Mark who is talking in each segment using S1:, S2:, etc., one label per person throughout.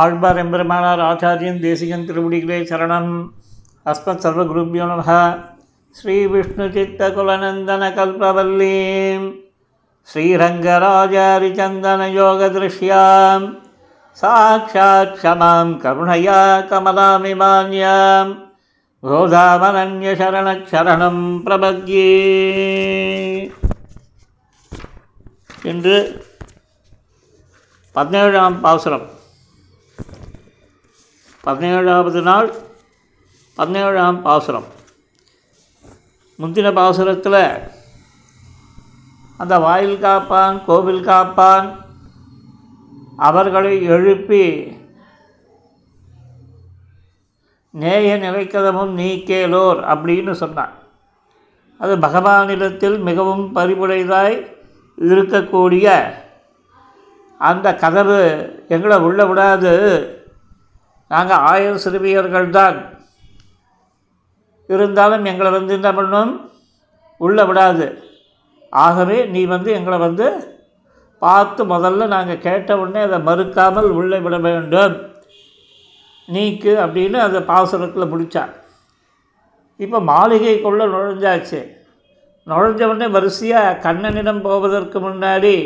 S1: ஆழ்வார் எம்பெருமானார் ஆச்சாரியன் தேசிகன் திருவடிகளே சரணம் அஸ்மத் சர்வ குருப்பியோ நம ஸ்ரீ விஷ்ணு சித்த குலநந்தன கல்பவல்லீம் ஸ்ரீரங்கராஜாரிச்சந்தன யோக திருஷ்யாம் சாட்சாத் க்ஷமாம் கருணையா கமலாமிமான்யாம் கோதாவனன்யசரணம் பிரபத்யே என்று பதினேழாம் பாசுரம் பதினேழாவது நாள் பதினேழாம் பாசுரம் முந்தின பாசுரத்தில் அந்த வாயில் காப்பான் கோவில் காப்பான் அவர்களை எழுப்பி நேய நிலைக்கதமும் நீக்கேலோர் அப்படின்னு சொன்னான் அது பகவானிடத்தில் மிகவும் பரிவுடையதாய் இருக்கக்கூடிய அந்த கதவு எங்களை உள்ள விடாது நாங்கள் ஆயிரம் சிறுமியர்கள் தான் இருந்தாலும் எங்களை வந்து என்ன பண்ணும் உள்ளே விடாது ஆகவே நீ வந்து எங்களை வந்து பார்த்து முதல்ல நாங்கள் கேட்ட உடனே அதை மறுக்காமல் உள்ளே விட வேண்டும் நீக்கு அப்படின்னு அதை பாசுரத்தில் முடித்தான் இப்போ மாளிகைக்குள்ளே நுழைஞ்சாச்சு நுழைஞ்ச உடனே வரிசையாக கண்ணனிடம் போவதற்கு முன்னாடி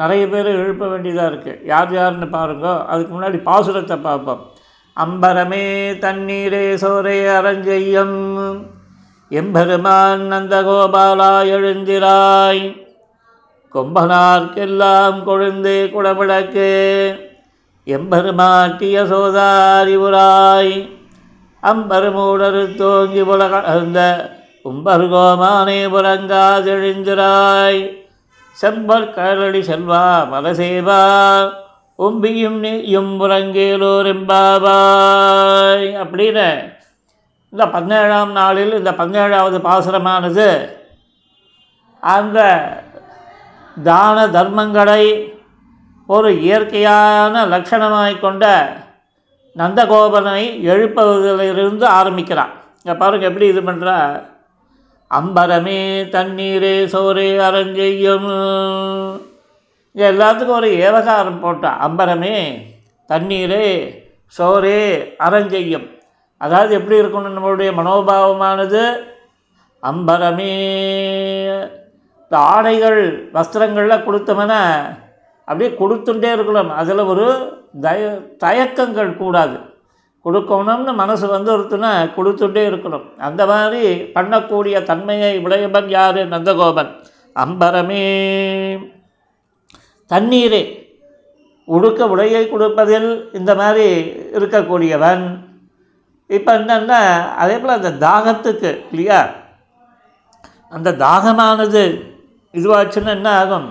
S1: நிறைய பேர் எழுப்ப வேண்டியதாக இருக்குது யார் யாருன்னு பாருங்கோ அதுக்கு முன்னாடி பாசுரத்தை பார்ப்போம் அம்பரமே தண்ணீரே சோரே அரஞ்செய்யம் எம்பெருமான் நந்தகோபாலா எழுந்திராய் கொம்பனார்க்கெல்லாம் கொழுந்தே குடமிழக்கு எம்பெருமாட்டிய சோதாரிபுராய் அம்பருமூடரு தோங்கி புலகந்த உம்பருகோமானே புறங்காதெழுந்திராய் செம்பற்கரடி செல்வா மதசேவா ஒம்பியும் நெய்யும் புறங்கேலோரெம்பாவாய் அப்படின்னு இந்த பதினேழாம் நாளில் இந்த பதினேழாவது பாசுரமானது அந்த தான தர்மங்களை ஒரு இயற்கையான லட்சணமாய் கொண்ட நந்தகோபனை எழுப்பதிலிருந்து ஆரம்பிக்கிறான் இங்கே பாருங்கள் எப்படி இது பண்ணுறா அம்பரமே தண்ணீரே சோரே அரஞ்செய்யும் எல்லாத்துக்கும் ஒரு ஏவகாரம் போட்டான் அம்பரமே தண்ணீரே சோரே அரஞ்செய்யும் அதாவது எப்படி இருக்கணும் நம்மளுடைய மனோபாவமானது அம்பரமே இந்த ஆடைகள் வஸ்திரங்கள்லாம் கொடுத்தோம்னா அப்படியே கொடுத்துட்டே இருக்கணும் அதில் ஒரு தய தயக்கங்கள் கூடாது கொடுக்கணும்னு மனது வந்துருத்துனா கொடுத்துட்டே இருக்கணும் அந்த மாதிரி பண்ணக்கூடிய தன்மையை உடையவன் யார் நந்தகோபன் அம்பரமே தண்ணீரே உடுக்க உடையை கொடுப்பதில் இந்த மாதிரி இருக்கக்கூடியவன் இப்போ என்னென்னா அதே போல் அந்த தாகத்துக்கு இல்லையா அந்த தாகமானது இதுவாச்சுன்னா என்ன ஆகும்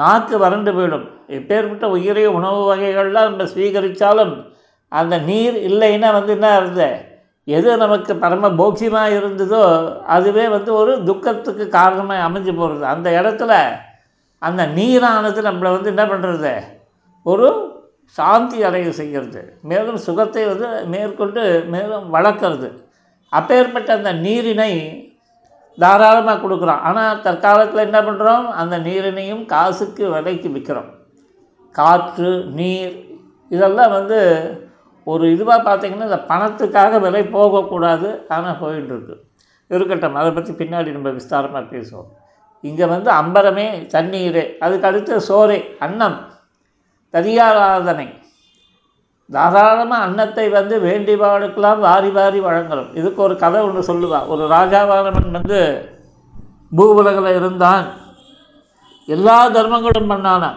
S1: நாக்கு வறண்டு போயிடும் எப்பேற்பட்ட உயிரிய உணவு வகைகள்லாம் நம்ம ஸ்வீகரித்தாலும் அந்த நீர் இல்லைன்னா வந்து என்ன ஆகுது எது நமக்கு பரம போக்கியமாக இருந்ததோ அதுவே வந்து ஒரு துக்கத்துக்கு காரணமாக அமைஞ்சு போகிறது அந்த இடத்துல அந்த நீரானது நம்மளை வந்து என்ன பண்ணுறது ஒரு சாந்தி அடைய செய்கிறது மேலும் சுகத்தை வந்து மேற்கொண்டு மேலும் வளர்க்குறது அப்பேற்பட்ட அந்த நீரினை தாராளமாக கொடுக்குறோம் ஆனால் தற்காலத்தில் என்ன பண்ணுறோம் அந்த நீரினையும் காசுக்கு விலைக்கு விற்கிறோம் காற்று நீர் இதெல்லாம் வந்து ஒரு இதுவாக பார்த்திங்கன்னா இந்த பணத்துக்காக விலை போகக்கூடாது ஆனால் போயிட்டுருக்கு இருக்கட்டும் அதை பற்றி பின்னாடி நம்ம விஸ்தாரமாக பேசுவோம் இங்கே வந்து அம்பரமே தண்ணீரே அதுக்கு அடுத்து சோறே அன்னம் தரியாராதனை தாராளமாக அன்னத்தை வந்து வேண்டிபாடுக்கெல்லாம் வாரி வாரி வழங்கணும் இதுக்கு ஒரு கதை ஒன்று சொல்லுவா ஒரு ராஜாவானவன் வந்து உலகில் இருந்தான் எல்லா தர்மங்களும் பண்ணானான்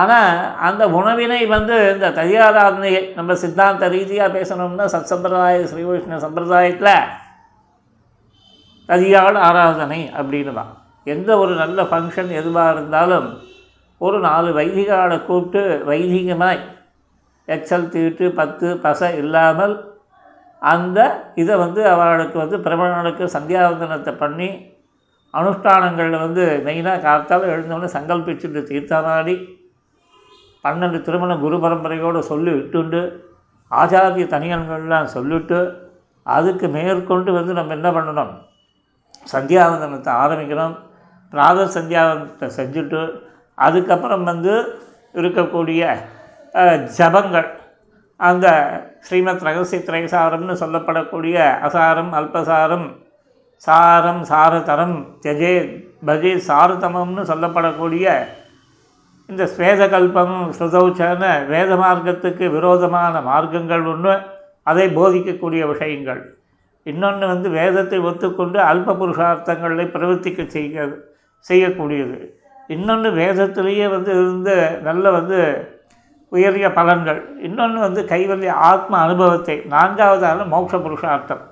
S1: ஆனால் அந்த உணவினை வந்து இந்த தயிராராதனையை நம்ம சித்தாந்த ரீதியாக பேசணும்னா சத் சம்பிரதாய ஸ்ரீ சம்பிரதாயத்தில் ததியாள் ஆராதனை அப்படின்னு தான் எந்த ஒரு நல்ல ஃபங்க்ஷன் எதுவாக இருந்தாலும் ஒரு நாலு வைதிகாலை கூப்பிட்டு வைதிகமாய் எச்சல் தீட்டு பத்து பசை இல்லாமல் அந்த இதை வந்து அவர்களுக்கு வந்து பிரபலங்களுக்கு சந்தியாவந்தனத்தை பண்ணி அனுஷ்டானங்களில் வந்து மெயினாக காத்தால் எழுந்தவொடனே சங்கல்பிச்சுட்டு தீர்த்தமாடி பன்னெண்டு திருமணம் குரு பரம்பரையோடு சொல்லி விட்டுண்டு ஆச்சாரிய தனியன்கள்லாம் சொல்லிவிட்டு அதுக்கு மேற்கொண்டு வந்து நம்ம என்ன பண்ணணும் சந்தியாவந்தனத்தை ஆரம்பிக்கிறோம் பிராத சந்தியாவந்தனத்தை செஞ்சுட்டு அதுக்கப்புறம் வந்து இருக்கக்கூடிய ஜபங்கள் அந்த ஸ்ரீமத் ரகசிய திரைசாரம்னு சொல்லப்படக்கூடிய அசாரம் அல்பசாரம் சாரம் சாரதரம் தஜே பஜே சாரதமம்னு சொல்லப்படக்கூடிய இந்த ஸ்வேத கல்பம் ஸ்ருதௌச்சன வேத மார்க்கத்துக்கு விரோதமான மார்க்கங்கள் ஒன்று அதை போதிக்கக்கூடிய விஷயங்கள் இன்னொன்று வந்து வேதத்தை ஒத்துக்கொண்டு அல்ப புருஷார்த்தங்களை பிரவர்த்திக்க செய்ய செய்யக்கூடியது இன்னொன்று வேதத்திலேயே வந்து இருந்த நல்ல வந்து உயரிய பலன்கள் இன்னொன்று வந்து கைவல்லிய ஆத்ம அனுபவத்தை நான்காவதான மோட்ச புருஷார்த்தம்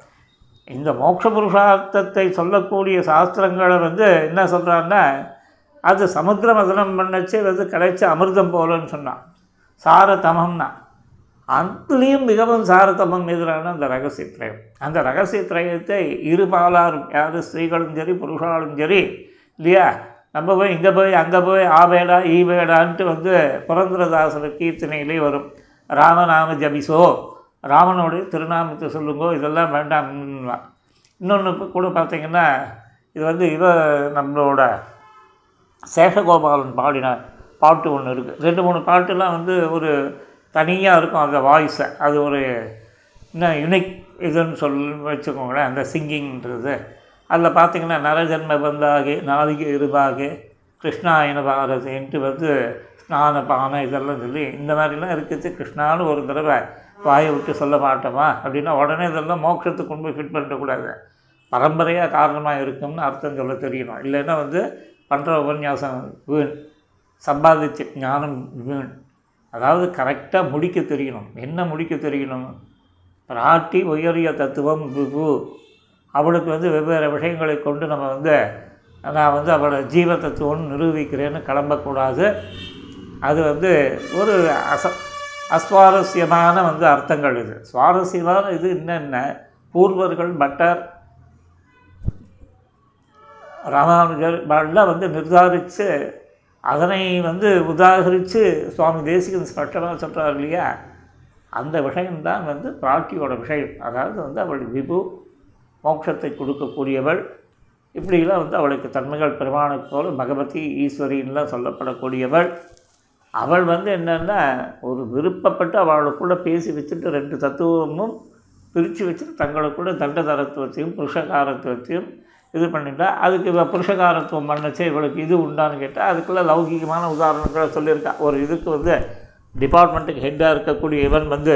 S1: இந்த மோட்ச புருஷார்த்தத்தை சொல்லக்கூடிய சாஸ்திரங்களை வந்து என்ன சொல்கிறான்னா அது சமுத்திர மதனம் பண்ணச்சு வந்து கிடைச்ச அமிர்தம் போலன்னு சொன்னான் சாரதமம்னா அதுலேயும் மிகவும் சாரதமம் எதிரான அந்த ரகசியத்திரயம் அந்த ரகசியத்திரயத்தை இரு பாலாரும் யார் ஸ்திரீகளும் சரி புருஷாலும் சரி இல்லையா நம்ம போய் இங்கே போய் அங்கே போய் ஈ வேடான்ட்டு வந்து புரந்தரதாசர் கீர்த்தனையிலே வரும் ராமநாம ஜபிசோ ராமனுடைய திருநாமத்தை சொல்லுங்கோ இதெல்லாம் வேண்டாம் இன்னொன்று கூட பார்த்திங்கன்னா இது வந்து இவ நம்மளோட சேஷகோபாலன் பாடின பாட்டு ஒன்று இருக்குது ரெண்டு மூணு பாட்டுலாம் வந்து ஒரு தனியாக இருக்கும் அந்த வாய்ஸை அது ஒரு இன்னும் யுனிக் இதுன்னு சொல்லி வச்சுக்கோங்களேன் அந்த சிங்கிங்ன்றது அதில் பார்த்திங்கன்னா நரஜன்ம பந்தாகு நாதிக இருபாகு கிருஷ்ணாயன பாரதின்ட்டு வந்து ஸ்நான பானை இதெல்லாம் சொல்லி இந்த மாதிரிலாம் இருக்குது கிருஷ்ணான்னு ஒரு தடவை வாயை விட்டு சொல்ல மாட்டோமா அப்படின்னா உடனே இதெல்லாம் மோட்சத்துக்கு கொண்டு போய் ஃபிட் பண்ணிடக்கூடாது பரம்பரையாக காரணமாக இருக்கும்னு அர்த்தம் சொல்ல தெரியணும் இல்லைன்னா வந்து பண்ணுற உபன்யாசம் வீண் சம்பாதிச்ச ஞானம் வீண் அதாவது கரெக்டாக முடிக்க தெரியணும் என்ன முடிக்க தெரியணும் பிராட்டி உயரிய தத்துவம் விபு அவளுக்கு வந்து வெவ்வேறு விஷயங்களை கொண்டு நம்ம வந்து நான் வந்து அவளோட ஜீவ தத்துவம்னு நிரூபிக்கிறேன்னு கிளம்பக்கூடாது அது வந்து ஒரு அச அஸ்வாரஸ்யமான வந்து அர்த்தங்கள் இது சுவாரஸ்யமான இது என்னென்ன பூர்வர்கள் பட்டர் ராமானுஜர் எல்லாம் வந்து நிர்தாரித்து அதனை வந்து உதாகரித்து சுவாமி தேசிகன் ஸ்பஷ்டமாக சொல்கிறார் இல்லையா அந்த விஷயம்தான் வந்து பிராட்டியோட விஷயம் அதாவது வந்து அவள் விபு மோட்சத்தை கொடுக்கக்கூடியவள் இப்படிலாம் வந்து அவளுக்கு தன்மைகள் பெருமானை போல் பகவதி ஈஸ்வரின்லாம் சொல்லப்படக்கூடியவள் அவள் வந்து என்னென்னா ஒரு விருப்பப்பட்டு அவளுக்குள்ளே பேசி வச்சுட்டு ரெண்டு தத்துவமும் பிரித்து வச்சுட்டு தங்களுக்குள்ள தண்டதாரத்துவத்தையும் புருஷகாரத்துவத்தையும் இது பண்ணிட்டா அதுக்கு இவள் புருஷகாரத்துவம் பண்ணச்சு இவளுக்கு இது உண்டான்னு கேட்டால் அதுக்குள்ளே லௌகிகமான உதாரணங்களை சொல்லியிருக்கா ஒரு இதுக்கு வந்து டிபார்ட்மெண்ட்டுக்கு ஹெட்டாக இருக்கக்கூடிய இவன் வந்து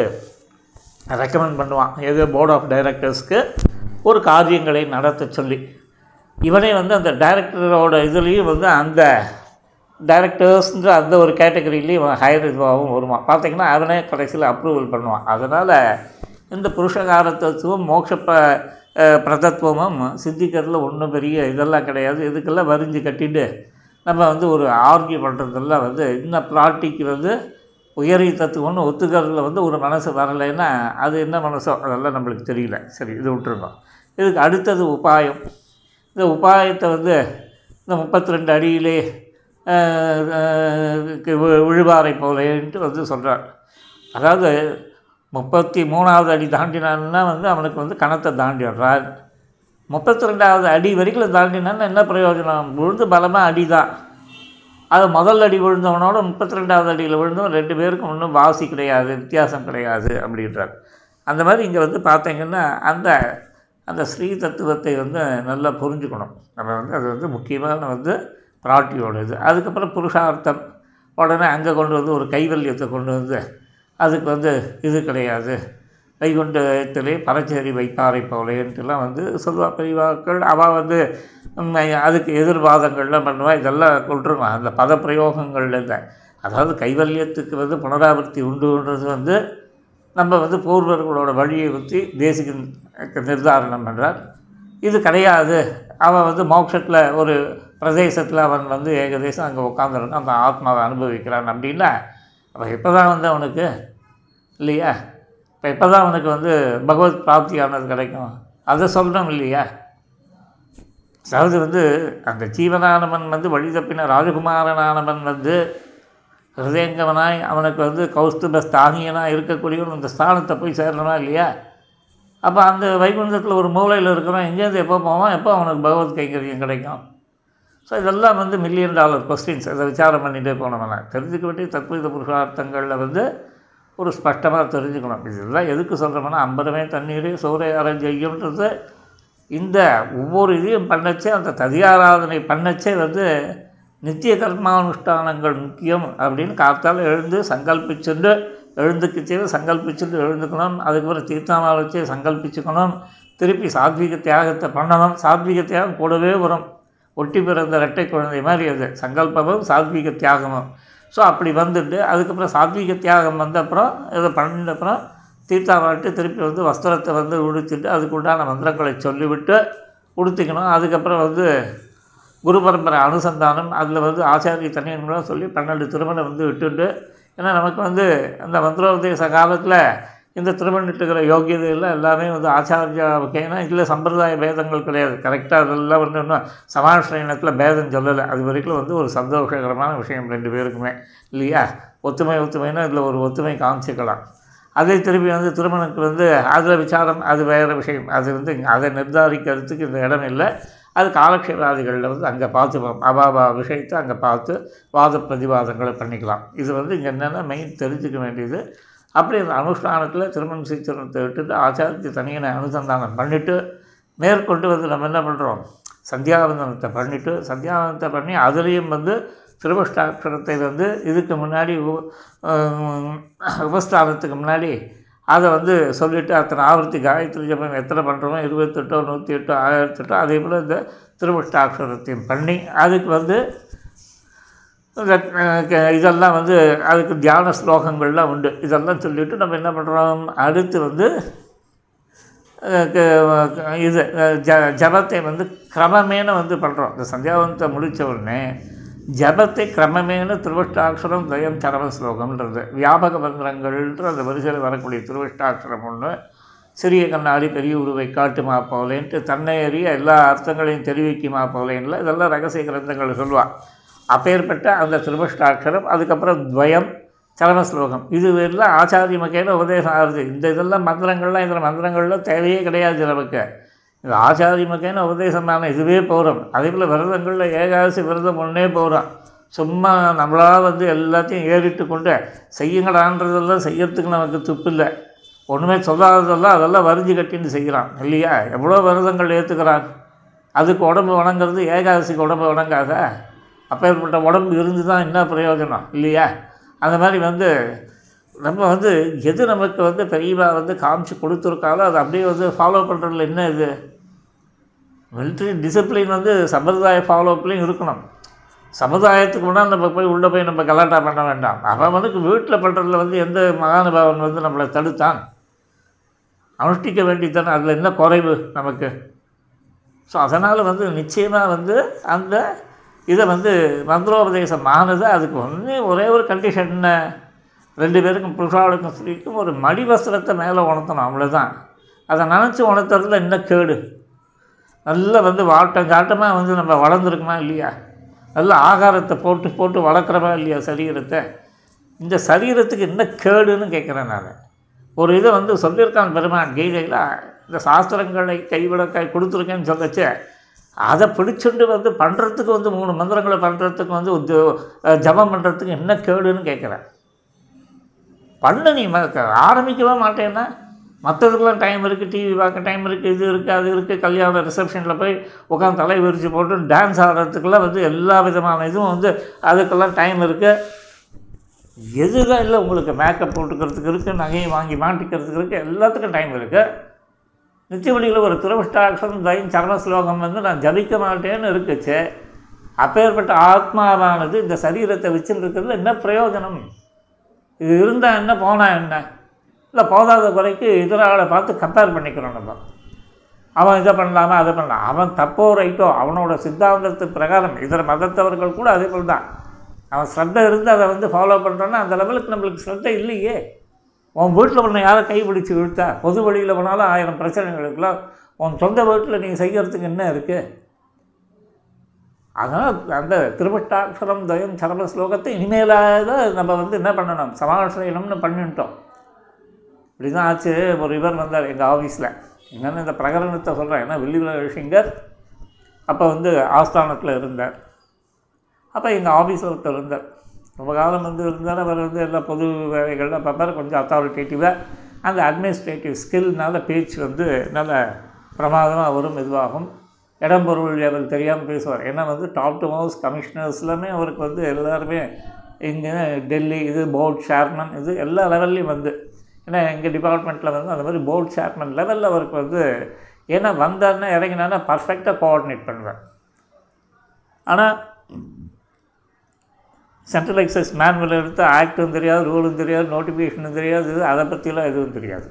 S1: ரெக்கமெண்ட் பண்ணுவான் எது போர்ட் ஆஃப் டைரக்டர்ஸ்க்கு ஒரு காரியங்களை நடத்த சொல்லி இவனே வந்து அந்த டைரக்டரோட இதுலேயும் வந்து அந்த டைரக்டர்ஸ்ன்ற அந்த ஒரு கேட்டகரியிலையும் இவன் ஹையர் இதுவாகவும் வருவான் பார்த்திங்கன்னா அவனே கடைசியில் அப்ரூவல் பண்ணுவான் அதனால் இந்த புருஷகாரத்துவம் மோட்சப்ப பிரதத்துவமும் சிந்திக்கிறதுல ஒன்றும் பெரிய இதெல்லாம் கிடையாது இதுக்கெல்லாம் வரிஞ்சு கட்டிட்டு நம்ம வந்து ஒரு ஆர்கியூ பண்ணுறதெல்லாம் வந்து இன்னும் பிளாட்டிக்கு வந்து உயரிய தத்துவம்னு ஒத்துக்கிறதுல வந்து ஒரு மனது வரலைன்னா அது என்ன மனசோ அதெல்லாம் நம்மளுக்கு தெரியல சரி இதை விட்ருவோம் இதுக்கு அடுத்தது உபாயம் இந்த உபாயத்தை வந்து இந்த முப்பத்தி ரெண்டு அடியிலே விழுவாரை போலேன்ட்டு வந்து சொல்கிறார் அதாவது முப்பத்தி மூணாவது அடி தாண்டினான்னா வந்து அவனுக்கு வந்து கணத்தை தாண்டிடுறார் முப்பத்தி ரெண்டாவது அடி வரைக்கும் தாண்டினான்னா என்ன பிரயோஜனம் விழுந்து பலமாக அடி தான் அது முதல் அடி விழுந்தவனோட முப்பத்தி ரெண்டாவது அடியில் விழுந்தவன் ரெண்டு பேருக்கும் ஒன்றும் வாசி கிடையாது வித்தியாசம் கிடையாது அப்படின்றார் அந்த மாதிரி இங்கே வந்து பார்த்திங்கன்னா அந்த அந்த ஸ்ரீ தத்துவத்தை வந்து நல்லா புரிஞ்சுக்கணும் நம்ம வந்து அது வந்து முக்கியமான வந்து பிராட்டியோட இது அதுக்கப்புறம் புருஷார்த்தம் உடனே அங்கே கொண்டு வந்து ஒரு கைவல்யத்தை கொண்டு வந்து அதுக்கு வந்து இது கிடையாது வைகுண்ட பரச்சேரி பரஞ்சோதி போலேன்ட்டுலாம் வந்து சொல்லுவார் பெரியவாக்கள் அவள் வந்து அதுக்கு எதிர்வாதங்கள்லாம் பண்ணுவாள் இதெல்லாம் விட்ருவேன் அந்த பத பிரயோகங்கள்லேருந்து அதாவது கைவல்யத்துக்கு வந்து புனராவர்த்தி உண்டுன்றது வந்து நம்ம வந்து பூர்வர்களோட வழியை பற்றி தேசிக நிர்தாரணம் பண்ணுறார் இது கிடையாது அவன் வந்து மோட்சத்தில் ஒரு பிரதேசத்தில் அவன் வந்து ஏகதேசம் அங்கே உட்காந்துருந்தான் அந்த ஆத்மாவை அனுபவிக்கிறான் அப்படின்னா அவன் இப்போ தான் வந்து அவனுக்கு இல்லையா இப்போ இப்போ தான் அவனுக்கு வந்து பகவத் பிராப்தி ஆனது கிடைக்கும் அதை சொல்கிறோம் இல்லையா அதாவது வந்து அந்த ஜீவனானவன் வந்து வழி தப்பின ராஜகுமாரனானவன் வந்து ஹிருதயங்கவனாய் அவனுக்கு வந்து கௌஸ்துப ஸ்தானியனாக இருக்கக்கூடியவன் இந்த ஸ்தானத்தை போய் சேரணுமா இல்லையா அப்போ அந்த வைகுண்டத்தில் ஒரு மூலையில் இருக்கிறோம் எங்கேருந்து எப்போ போவான் எப்போ அவனுக்கு பகவத் கைங்கரியம் கிடைக்கும் ஸோ இதெல்லாம் வந்து மில்லியன் டாலர் கொஸ்டின்ஸ் அதை விசாரம் பண்ணிகிட்டே போனவன் தெரிஞ்சுக்க வேண்டிய தத்வீத புருஷார்த்தங்களில் வந்து ஒரு ஸ்பஷ்டமாக தெரிஞ்சுக்கணும் இதெல்லாம் எதுக்கு சொல்கிறோம்னா ஐம்பதுமே தண்ணீரே சோலை அரஞ்செய்யும்ன்றது இந்த ஒவ்வொரு இதையும் பண்ணச்சே அந்த ததியாராதனை பண்ணச்சே வந்து நித்திய கர்மானுஷ்டானங்கள் முக்கியம் அப்படின்னு காத்தால் எழுந்து சங்கல்பிச்சுண்டு எழுந்துக்கிச்சு சங்கல்பிச்சுட்டு எழுந்துக்கணும் அதுக்கப்புறம் தீர்த்தமாக வச்சு சங்கல்பிச்சுக்கணும் திருப்பி சாத்விக தியாகத்தை பண்ணணும் சாத்விக தியாகம் கூடவே வரும் ஒட்டி பிறந்த இரட்டை குழந்தை மாதிரி அது சங்கல்பமும் சாத்விக தியாகமும் ஸோ அப்படி வந்துட்டு அதுக்கப்புறம் சாத்வீக தியாகம் வந்த அப்புறம் இதை பண்ணின அப்புறம் தீர்த்தாவாட்டு திருப்பி வந்து வஸ்திரத்தை வந்து உடுத்திட்டு அதுக்கு உண்டான மந்திரங்களை சொல்லிவிட்டு உடுத்திக்கணும் அதுக்கப்புறம் வந்து குரு பரம்பரை அனுசந்தானம் அதில் வந்து ஆச்சாரிய தனியன்களாக சொல்லி பன்னெண்டு திருமணம் வந்து விட்டுட்டு ஏன்னா நமக்கு வந்து அந்த மந்திரோதய காலத்தில் இந்த திருவள்ளுவன்கிட்ட இருக்கிற எல்லாமே வந்து ஆச்சாரியா வகைனா இதில் சம்பிரதாய பேதங்கள் கிடையாது கரெக்டாக அதெல்லாம் வந்து இன்னும் சமாஜ்ரயணத்தில் பேதம் சொல்லலை அது வரைக்கும் வந்து ஒரு சந்தோஷகரமான விஷயம் ரெண்டு பேருக்குமே இல்லையா ஒத்துமை ஒத்துமைனா இதில் ஒரு ஒத்துமை காமிச்சிக்கலாம் அதே திருப்பி வந்து திருமணத்துக்கு வந்து அதில் விசாரம் அது வேறு விஷயம் அது வந்து அதை நிர்தாரிக்கிறதுக்கு இந்த இடம் இல்லை அது காலக்ஷேபாதிகளில் வந்து அங்கே பார்த்துப்போம் அபாபா விஷயத்தை அங்கே பார்த்து வாத பிரதிவாதங்களை பண்ணிக்கலாம் இது வந்து இங்கே என்னென்னா மெயின் தெரிஞ்சுக்க வேண்டியது அப்படி அந்த அனுஷ்டானத்தில் திருமண சீச்சனத்தை விட்டுட்டு ஆச்சாரத்தை தனியான அனுசந்தானம் பண்ணிவிட்டு மேற்கொண்டு வந்து நம்ம என்ன பண்ணுறோம் சந்தியாவந்தனத்தை பண்ணிவிட்டு சந்தியாவந்தனத்தை பண்ணி அதுலேயும் வந்து திருவஷ்டாட்சரத்தை வந்து இதுக்கு முன்னாடி உ உபஸ்தானத்துக்கு முன்னாடி அதை வந்து சொல்லிவிட்டு அத்தனை ஆவர்த்தி காயத்ரி ஜபம் எத்தனை பண்ணுறோமோ இருபத்தெட்டோ நூற்றி எட்டோ ஆயிரத்தெட்டோ அதே போல் இந்த திருவஷ்டாட்சரத்தையும் பண்ணி அதுக்கு வந்து இதெல்லாம் வந்து அதுக்கு தியான ஸ்லோகங்கள்லாம் உண்டு இதெல்லாம் சொல்லிவிட்டு நம்ம என்ன பண்ணுறோம் அடுத்து வந்து இது ஜ ஜபத்தை வந்து கிரமமேன வந்து பண்ணுறோம் இந்த சந்தியாவந்தத்தை முடித்த உடனே ஜபத்தை கிரமமேன திருவஷ்டாட்சரம் துவயம் சரவ ஸ்லோகம்ன்றது வியாபக மந்திரங்கள்ன்ற அந்த வரிசையில் வரக்கூடிய திருவஷ்டாட்சரம் ஒன்று சிறிய கண்ணாடி பெரிய உருவை காட்டுமா போலேன்ட்டு தன்னை அறிய எல்லா அர்த்தங்களையும் தெரிவிக்குமா போலேன்ல இதெல்லாம் ரகசிய கிரந்தங்கள் சொல்லுவாள் அப்பேற்பட்ட அந்த திருபஷ்டாட்சரம் அதுக்கப்புறம் துவயம் சவண ஸ்லோகம் இது எல்லாம் ஆச்சாரிய மக்கையில் உபதேசம் ஆகுது இந்த இதெல்லாம் மந்திரங்கள்லாம் இதில் மந்திரங்கள்லாம் தேவையே கிடையாது நமக்கு இந்த ஆச்சாரிய உபதேசம் உபதேசமான இதுவே போகிறோம் அதே போல் விரதங்களில் ஏகாதசி விரதம் ஒன்றே போகிறோம் சும்மா நம்மளாக வந்து எல்லாத்தையும் ஏறிட்டு கொண்டு செய்யுங்களான்றதெல்லாம் செய்யறதுக்கு நமக்கு துப்பு இல்லை ஒன்றுமே சொல்லாததெல்லாம் அதெல்லாம் வரிஞ்சு கட்டின்னு செய்கிறான் இல்லையா எவ்வளோ விரதங்கள் ஏற்றுக்கிறான் அதுக்கு உடம்பு வணங்குறது ஏகாதசிக்கு உடம்பு வணங்காதா அப்பேற்பட்ட உடம்பு இருந்து தான் என்ன பிரயோஜனம் இல்லையா அந்த மாதிரி வந்து நம்ம வந்து எது நமக்கு வந்து பெரியவா வந்து காமிச்சு கொடுத்துருக்காளோ அதை அப்படியே வந்து ஃபாலோ பண்ணுறதுல என்ன இது மிலிட்ரி டிசிப்ளின் வந்து சம்பிரதாய ஃபாலோப்லேயும் இருக்கணும் சமுதாயத்துக்கு முன்னால் நம்ம போய் உள்ளே போய் நம்ம கலாட்டா பண்ண வேண்டாம் அவன் வந்து வீட்டில் பண்ணுறதுல வந்து எந்த மகானுபாவன் வந்து நம்மளை தடுத்தான் அனுஷ்டிக்க வேண்டித்தானே அதில் என்ன குறைவு நமக்கு ஸோ அதனால் வந்து நிச்சயமாக வந்து அந்த இதை வந்து மந்திரோபதேசம் ஆனது அதுக்கு ஒன்று ஒரே ஒரு கண்டிஷன் என்ன ரெண்டு பேருக்கும் புருஷாவுக்கும் ஸ்திரீக்கும் ஒரு மடி வஸ்திரத்தை மேலே உணர்த்தணும் அவ்வளோதான் அதை நினச்சி உணர்த்துறதுல என்ன கேடு நல்லா வந்து வாட்டம் காட்டமாக வந்து நம்ம வளர்ந்துருக்குமா இல்லையா நல்ல ஆகாரத்தை போட்டு போட்டு வளர்க்குறமா இல்லையா சரீரத்தை இந்த சரீரத்துக்கு என்ன கேடுன்னு கேட்குறேன் நான் ஒரு இதை வந்து சொல்லியிருக்கான் பெருமான் கீதையில் இந்த சாஸ்திரங்களை கைவிட கை கொடுத்துருக்கேன்னு சொல்லச்சே அதை பிடிச்சிண்டு வந்து பண்ணுறதுக்கு வந்து மூணு மந்திரங்களை பண்ணுறதுக்கு வந்து இது ஜபம் பண்ணுறதுக்கு என்ன கேடுன்னு கேட்குறேன் பண்ணு நீ ஆரம்பிக்கவே மாட்டேன்னா மற்றதுக்குலாம் டைம் இருக்குது டிவி பார்க்க டைம் இருக்குது இது இருக்குது அது இருக்குது கல்யாண ரிசப்ஷனில் போய் உட்காந்து தலை விரித்து போட்டு டான்ஸ் ஆடுறதுக்கெல்லாம் வந்து எல்லா விதமான இதுவும் வந்து அதுக்கெல்லாம் டைம் இருக்குது எதுதான் இல்லை உங்களுக்கு மேக்கப் போட்டுக்கிறதுக்கு இருக்குது நகையை வாங்கி மாட்டிக்கிறதுக்கு இருக்குது எல்லாத்துக்கும் டைம் இருக்குது நித்தியவடிகளில் ஒரு துரவிஷ்டாக்ஷம் தயம் சரண ஸ்லோகம் வந்து நான் ஜபிக்க மாட்டேன்னு இருக்குச்சு அப்பேற்பட்ட ஆத்மாவானது இந்த சரீரத்தை வச்சுட்டு என்ன பிரயோஜனம் இது இருந்தால் என்ன போனால் என்ன இல்லை போதாத குறைக்கு இதனால் பார்த்து கம்பேர் பண்ணிக்கிறோம் நம்ம அவன் இதை பண்ணலாமா அதை பண்ணலாம் அவன் தப்போ ரைட்டோ அவனோட சித்தாந்தத்து பிரகாரம் இதர மதத்தவர்கள் கூட அதே போல் தான் அவன் ஸ்ரத்தை இருந்து அதை வந்து ஃபாலோ பண்ணுறோன்னா அந்த லெவலுக்கு நம்மளுக்கு ஸ்ரத்தை இல்லையே உன் வீட்டில் உன்னை யாரை கைப்பிடிச்சி விழுத்தா பொது வழியில் போனாலும் ஆயிரம் பிரச்சனைகள் இருக்கலாம் உன் சொந்த வீட்டில் நீங்கள் செய்கிறதுக்கு என்ன இருக்குது அதனால் அந்த திருவட்டாட்சரம் தயம் சரல ஸ்லோகத்தை இனிமேலாவது நம்ம வந்து என்ன பண்ணணும் சமாசயனம்னு பண்ணிட்டோம் இப்படி தான் ஆச்சு ஒரு இவர் வந்தார் எங்கள் ஆஃபீஸில் என்னென்னு இந்த பிரகரணத்தை சொல்கிறேன் ஏன்னா வில்லிவில சிங்கர் அப்போ வந்து ஆஸ்தானத்தில் இருந்தார் அப்போ எங்கள் ஆஃபீஸ் ஒருத்தர் இருந்தார் ரொம்ப காலம் வந்து இருந்தாலும் அவர் வந்து எல்லா பொது வேலைகள்லாம் பார்ப்பார் கொஞ்சம் அத்தாரிட்டேட்டிவாக அந்த அட்மினிஸ்ட்ரேட்டிவ் ஸ்கில்னால் பேச்சு வந்து நல்ல பிரமாதமாக வரும் இதுவாகும் இடம்பொருள் அவர் தெரியாமல் பேசுவார் ஏன்னா வந்து டாப் டு ஹவுஸ் கமிஷனர்ஸ் எல்லாமே அவருக்கு வந்து எல்லாருமே இங்கே டெல்லி இது போர்ட் சேர்மன் இது எல்லா லெவல்லையும் வந்து ஏன்னா எங்கள் டிபார்ட்மெண்ட்டில் வந்து அந்த மாதிரி போர்ட் சேர்மன் லெவலில் அவருக்கு வந்து ஏன்னா வந்தார்னா இறங்கினான்னா பர்ஃபெக்டாக கோஆர்டினேட் பண்ணுவேன் ஆனால் சென்ட்ரல் எக்ஸைஸ் மேன்வல் எடுத்து ஆக்டும் தெரியாது ரூலும் தெரியாது நோட்டிஃபிகேஷனும் தெரியாது அதை பற்றிலாம் எதுவும் தெரியாது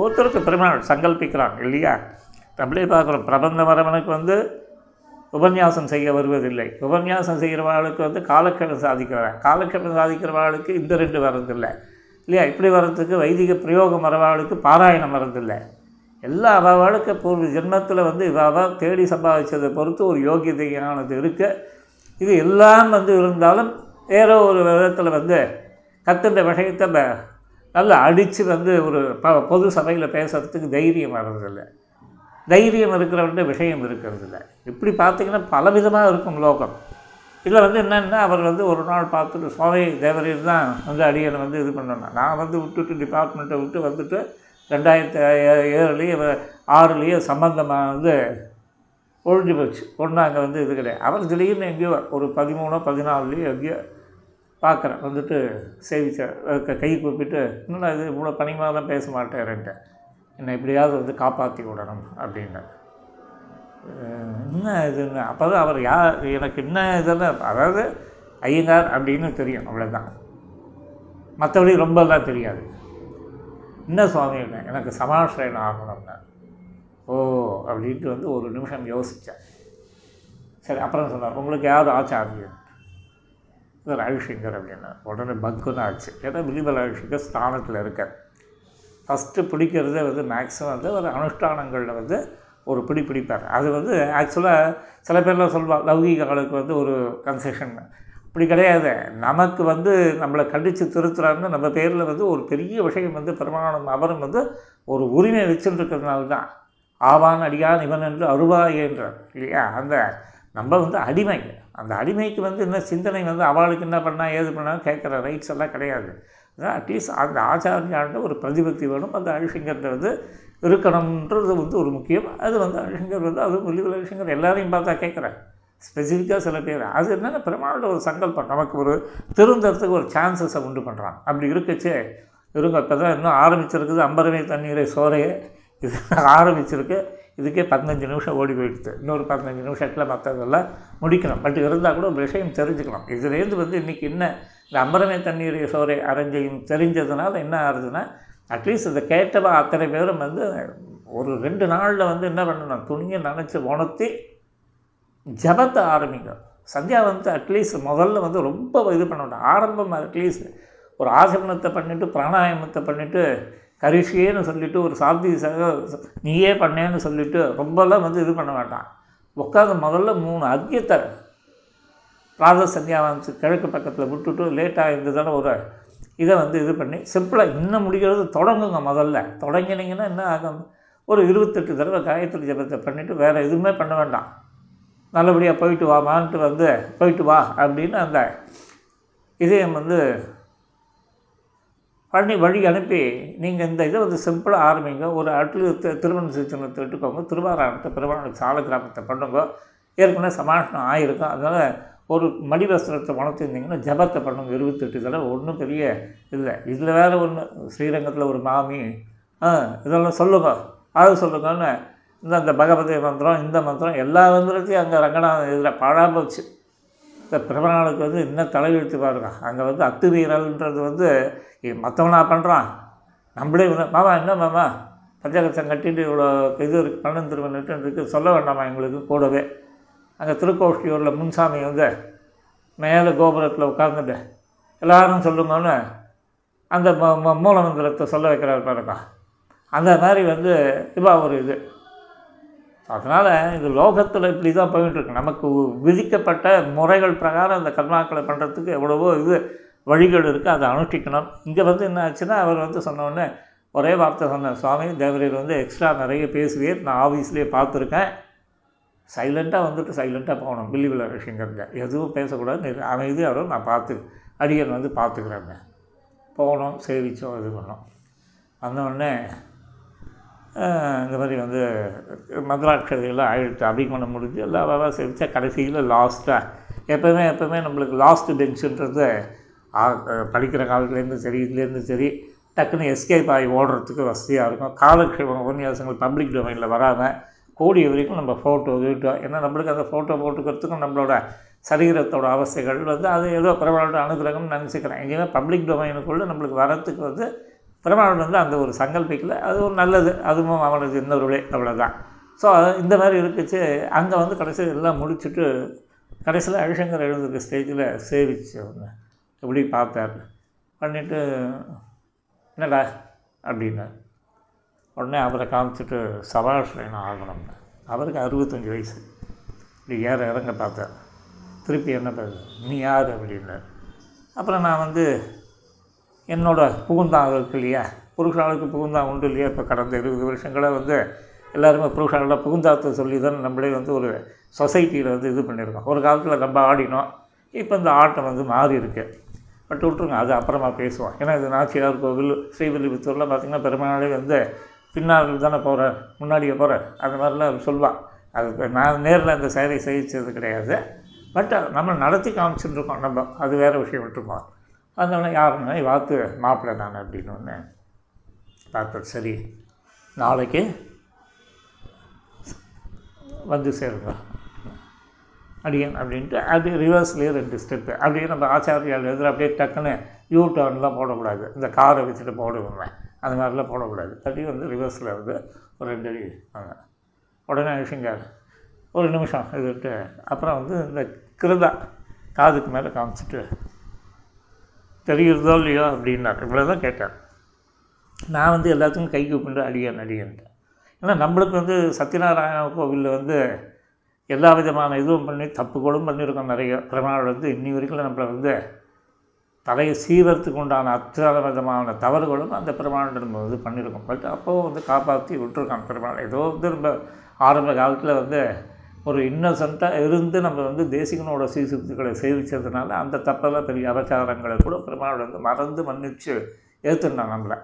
S1: ஒருத்தருக்கு பெருமாள் சங்கல்பிக்கிறான் இல்லையா நம்மளே பார்க்குறோம் பிரபந்த மரமனுக்கு வந்து உபன்யாசம் செய்ய வருவதில்லை உபன்யாசம் செய்கிறவர்களுக்கு வந்து காலக்கெடு சாதிக்கிறாங்க காலக்கெடு சாதிக்கிறவர்களுக்கு இந்த ரெண்டு வரதில்லை இல்லையா இப்படி வர்றதுக்கு வைதிக பிரயோகம் வரவாளுக்கு பாராயணம் வரதில்லை எல்லா அவளுக்கு பூர்வ ஜென்மத்தில் வந்து இவாவா தேடி சம்பாதிச்சதை பொறுத்து ஒரு யோகியதையானது இருக்க இது எல்லாம் வந்து இருந்தாலும் ஏதோ ஒரு விதத்தில் வந்து கற்றுண்ட விஷயத்த ந நல்லா அடித்து வந்து ஒரு ப பொது சபையில் பேசுகிறதுக்கு தைரியம் வர்றதில்லை தைரியம் இருக்கிறவன்ட்ட விஷயம் இருக்கிறதில்ல இப்படி பார்த்திங்கன்னா பல விதமாக இருக்கும் லோகம் இதில் வந்து என்னென்னா அவர் வந்து ஒரு நாள் பார்த்துட்டு சுவாமி தேவரீர் தான் வந்து அடியனை வந்து இது பண்ணணும் நான் வந்து விட்டுட்டு டிபார்ட்மெண்ட்டை விட்டு வந்துட்டு ரெண்டாயிரத்து ஏழுலேயே ஆறுலேயே சம்பந்தமாக வந்து ஒழிஞ்சு போச்சு ஒன்றும் அங்கே வந்து இது கிடையாது அவர் திடீர்னு எங்கேயோ ஒரு பதிமூணோ பதினாலுலேயும் எங்கேயோ பார்க்குறேன் வந்துட்டு சேவிச்ச கை கூப்பிட்டு இன்னும் இது இவ்வளோ தான் பேச மாட்டேறேன்ட்ட என்னை எப்படியாவது வந்து காப்பாற்றி விடணும் அப்படின்னு என்ன இதுன்னு அப்போ தான் அவர் யார் எனக்கு என்ன இதெல்லாம் அதாவது ஐயங்கார் அப்படின்னு தெரியும் அவ்வளோதான் மற்றபடி ரொம்பலாம் தெரியாது என்ன சுவாமி எனக்கு சமாஷ்ரயணம் ஆகணும்னா ஓ அப்படின்ட்டு வந்து ஒரு நிமிஷம் யோசித்தேன் சரி அப்புறம் சொன்னார் உங்களுக்கு யாரும் ஆச்சாரியன் இவர் ரவிசங்கர் அப்படின்னா உடனே பக்குன்னு ஆச்சு ஏன்னா வில்லிபல் ரவிசங்கர் ஸ்தானத்தில் இருக்கார் ஃபஸ்ட்டு பிடிக்கிறதே வந்து மேக்ஸிமம் வந்து ஒரு அனுஷ்டானங்களில் வந்து ஒரு பிடி பிடிப்பார் அது வந்து ஆக்சுவலாக சில பேர்லாம் சொல்லுவாள் லௌகிகளுக்கு வந்து ஒரு கன்செஷன் அப்படி கிடையாது நமக்கு வந்து நம்மளை கண்டித்து திருத்துறாருன்னு நம்ம பேரில் வந்து ஒரு பெரிய விஷயம் வந்து பெருமானம் அவரும் வந்து ஒரு உரிமை வச்சுருக்கிறதுனால தான் ஆவான் அடியான் இவன் என்று அருவாய் என்றார் இல்லையா அந்த நம்ம வந்து அடிமை அந்த அடிமைக்கு வந்து என்ன சிந்தனை வந்து அவளுக்கு என்ன பண்ணால் ஏது பண்ணால் கேட்குற ரைட்ஸ் எல்லாம் கிடையாது அட்லீஸ்ட் அந்த ஆச்சாரியாண்ட ஒரு பிரதிபக்தி வேணும் அந்த அழிசிங்கத்தை வந்து இருக்கணுன்றது வந்து ஒரு முக்கியம் அது வந்து அழிசிங்கர் வந்து அது வெளியில் அழிசிங்கர் எல்லாரையும் பார்த்தா கேட்குறேன் ஸ்பெசிஃபிக்காக சில பேர் அது என்னென்ன பெருமாளோட ஒரு சங்கல்பம் நமக்கு ஒரு திருந்தறதுக்கு ஒரு சான்சஸை உண்டு பண்ணுறான் அப்படி இருக்கச்சே இருங்க இப்போ தான் இன்னும் ஆரம்பிச்சிருக்குது அம்பரமே தண்ணீரை சோறையே இது ஆரம்பிச்சிருக்கு இதுக்கே பதினஞ்சு நிமிஷம் ஓடி போயிடுத்து இன்னொரு பதினஞ்சு நிமிஷத்தில் மற்றதெல்லாம் முடிக்கணும் பட் இருந்தால் கூட ஒரு விஷயம் தெரிஞ்சுக்கலாம் இதுலேருந்து வந்து இன்றைக்கி என்ன இந்த அம்பரமே தண்ணீர் சோறை அரைஞ்சையும் தெரிஞ்சதுனால என்ன ஆகுதுன்னா அட்லீஸ்ட் இதை கேட்டவா அத்தனை பேரும் வந்து ஒரு ரெண்டு நாளில் வந்து என்ன பண்ணணும் துணியை நினச்சி உணர்த்தி ஜபத்தை ஆரம்பிக்கணும் சந்தியா வந்து அட்லீஸ்ட் முதல்ல வந்து ரொம்ப இது பண்ணணும் ஆரம்பம் அட்லீஸ்ட் ஒரு ஆசமனத்தை பண்ணிவிட்டு பிராணாயாமத்தை பண்ணிவிட்டு கரிஷியேன்னு சொல்லிவிட்டு ஒரு சாப்தீஸாக நீயே பண்ணேன்னு சொல்லிவிட்டு ரொம்பலாம் வந்து இது பண்ண மாட்டான் உட்காந்து முதல்ல மூணு அக்யத்தை ராக சன்னியாவான்ஸ் கிழக்கு பக்கத்தில் விட்டுட்டு லேட்டாக இருந்ததால் ஒரு இதை வந்து இது பண்ணி சிம்பிளாக இன்னும் முடிக்கிறது தொடங்குங்க முதல்ல தொடங்கினீங்கன்னா என்ன ஆகும் ஒரு இருபத்தெட்டு தடவை காயத்திரி ஜபத்தை பண்ணிவிட்டு வேறு எதுவுமே பண்ண வேண்டாம் நல்லபடியாக போயிட்டு வாமான்ட்டு வந்து போயிட்டு வா அப்படின்னு அந்த இதயம் வந்து பண்ணி வழி அனுப்பி நீங்கள் இந்த இதை வந்து சிம்பிளாக ஆரம்பிங்க ஒரு அட்லு திருமணம் சீர்திருத்தத்தை எடுத்துக்கோங்க திருவாராயணத்தை பெருமாள் சால கிராமத்தை பண்ணுங்க ஏற்கனவே சமாதானம் ஆகிருக்கும் அதனால் ஒரு மடி வஸ்திரத்தை உணர்த்திருந்தீங்கன்னா ஜபத்தை பண்ணுங்க இருபத்தெட்டு தடவை ஒன்றும் பெரிய இல்லை இதில் வேறு ஒன்று ஸ்ரீரங்கத்தில் ஒரு மாமி இதெல்லாம் சொல்லுங்க அது சொல்லுங்கன்னு இந்த அந்த பகவதி மந்திரம் இந்த மந்திரம் எல்லா மந்திரத்தையும் அங்கே ரங்கநாதன் இதில் பாழாமல் வச்சு இந்த பிரபலங்களுக்கு வந்து இன்னும் தலையெழுத்து பாருங்கள் அங்கே வந்து அத்துமீறல்ன்றது வந்து மற்றவனா பண்ணுறான் நம்மளே மாமா என்ன மாமா பஞ்சகச்சம் கட்டிட்டு இவ்வளோ இது இருக்குது பன்னெண்டு திருமணம் இருக்குது சொல்ல வேண்டாமா எங்களுக்கு கூடவே அங்கே திருக்கோஷ்டியூரில் முன்சாமி வந்து மேலே கோபுரத்தில் உட்கார்ந்துட்டு எல்லாரும் சொல்லுங்கன்னு அந்த மூலமந்திரத்தை சொல்ல வைக்கிறார் பாருங்க அந்த மாதிரி வந்து இப்போ ஒரு இது அதனால் இது லோகத்தில் இப்படி தான் போயிட்டுருக்கு நமக்கு விதிக்கப்பட்ட முறைகள் பிரகாரம் அந்த கர்மாக்களை பண்ணுறதுக்கு எவ்வளவோ இது வழிகள் இருக்குது அதை அனுஷ்டிக்கணும் இங்கே வந்து என்ன ஆச்சுன்னா அவர் வந்து சொன்னோடனே ஒரே வார்த்தை சொன்னார் சுவாமி தேவரீர் வந்து எக்ஸ்ட்ரா நிறைய பேசுவீர் நான் ஆஃபீஸ்லேயே பார்த்துருக்கேன் சைலண்ட்டாக வந்துட்டு சைலண்ட்டாக போகணும் பில்லி விழா விஷயங்கிறத எதுவும் பேசக்கூடாது அமைதி அவரும் நான் பார்த்து அடியன் வந்து பார்த்துக்கிறேங்க போகணும் சேவித்தோம் இது பண்ணோம் வந்தோடனே இந்த மாதிரி வந்து மதுராஸ் கவிதையெல்லாம் ஆயிரத்து பண்ண முடிஞ்சு எல்லா வேலை செஞ்சு கடைசியில் லாஸ்ட்டாக எப்போவுமே எப்போவுமே நம்மளுக்கு லாஸ்ட்டு பெஞ்சுன்றது படிக்கிற காலத்துலேருந்தும் சரி இதுலேருந்தும் சரி டக்குன்னு எஸ்கேப் ஆகி ஓடுறதுக்கு வசதியாக இருக்கும் காலக்ஷேபம் உபன்யாசங்கள் பப்ளிக் டொமைனில் வராமல் கூடிய வரைக்கும் நம்ம ஃபோட்டோ வீட்டோ ஏன்னா நம்மளுக்கு அந்த ஃபோட்டோ போட்டுக்கிறதுக்கும் நம்மளோட சரீரத்தோட அவசைகள் வந்து அது ஏதோ பரவாயில்ல அனுகிரகம்னு நினச்சிக்கிறேன் எங்கேயுமே பப்ளிக் டொமைனுக்குள்ளே நம்மளுக்கு வரத்துக்கு வந்து பிரமாணம் வந்து அந்த ஒரு சங்கல்பிக்கல அது ஒரு நல்லது அதுவும் அவனுக்கு இன்னொரு அவ்வளோ தான் ஸோ இந்த மாதிரி இருந்துச்சு அங்கே வந்து கடைசியில் எல்லாம் முடிச்சுட்டு கடைசியில் அழிசங்கர் எழுந்திருக்க ஸ்டேஜில் சேவிச்சு அவங்க எப்படி பார்த்தார் பண்ணிவிட்டு என்னடா அப்படின்னு உடனே அவரை காமிச்சிட்டு சபாஷ் வேணும் ஆகணும்னு அவருக்கு அறுபத்தஞ்சி வயசு இப்படி ஏற இறங்க பார்த்தார் திருப்பி என்ன பேர் நீ யார் அப்படின்னார் அப்புறம் நான் வந்து என்னோட புகுந்தான் இருக்குது இல்லையா புருஷாளுக்கு புகுந்தா உண்டு இல்லையா இப்போ கடந்த இருபது வருஷங்களாக வந்து எல்லாருமே புருஷாளோட புகுந்தாத்தை சொல்லி தான் நம்மளே வந்து ஒரு சொசைட்டியில் வந்து இது பண்ணியிருக்கோம் ஒரு காலத்தில் நம்ம ஆடினோம் இப்போ இந்த ஆட்டம் வந்து மாறி இருக்குது பட் விட்ருங்க அது அப்புறமா பேசுவோம் ஏன்னா இது நாச்சியார் கோவில் ஸ்ரீவில்லிபுத்தூரில் பார்த்திங்கன்னா பெருமாளே வந்து பின்னால் தானே போகிறேன் முன்னாடியே போகிறேன் அந்த மாதிரிலாம் அவர் சொல்வான் அது நான் நேரில் அந்த சேவை செய்யிச்சது கிடையாது பட் நம்ம நடத்தி காமிச்சுட்டு இருக்கோம் நம்ம அது வேறு விஷயம் விட்டுருப்போம் அதனால் யாருன்னா பார்த்து மாப்பிள்ள நான் ஒன்று டாக்டர் சரி நாளைக்கு வந்து சேருங்க அடியேன் அப்படின்ட்டு அப்படியே ரிவர்ஸ்லேயே ரெண்டு ஸ்டெப்பு அப்படியே நம்ம ஆச்சாரியால் எதிர அப்படியே டக்குன்னு யூ டர்ன்லாம் போடக்கூடாது இந்த காரை வச்சுட்டு போடுவோமே அந்த மாதிரிலாம் போடக்கூடாது அப்படியே வந்து ரிவர்ஸில் வந்து ஒரு ரெண்டு அடி வாங்க உடனே விஷயங்கார் ஒரு நிமிஷம் இதுட்டு அப்புறம் வந்து இந்த கிருதா காதுக்கு மேலே காமிச்சிட்டு தெரிகிறதோ இல்லையோ அப்படின்னாரு இவ்வளோ தான் கேட்டார் நான் வந்து எல்லாத்துக்கும் கை கூப்பிட்டு அடியேன் அடியேன்ட்டேன் ஏன்னா நம்மளுக்கு வந்து சத்யநாராயண கோவிலில் வந்து எல்லா விதமான இதுவும் பண்ணி தப்புகளும் பண்ணியிருக்கோம் நிறைய பெருமாள் வந்து இன்னி வரைக்கும் நம்மளை வந்து தலையை சீவரத்துக்கு உண்டான அத்தனை விதமான தவறுகளும் அந்த பெருமாள் நம்ம இது பண்ணியிருக்கோம் பட் அப்போது வந்து காப்பாற்றி விட்டுருக்கான் பெருமாள் ஏதோ வந்து நம்ம ஆரம்ப காலத்தில் வந்து ஒரு இன்னசென்ட்டாக இருந்து நம்ம வந்து தேசிகனோட சீர்திருத்தங்களை சேவிச்சதுனால அந்த தப்பெல்லாம் பெரிய அபச்சாரங்களை கூட பெருமாள் வந்து மறந்து மன்னித்து ஏற்றுண்டான் நம்மளை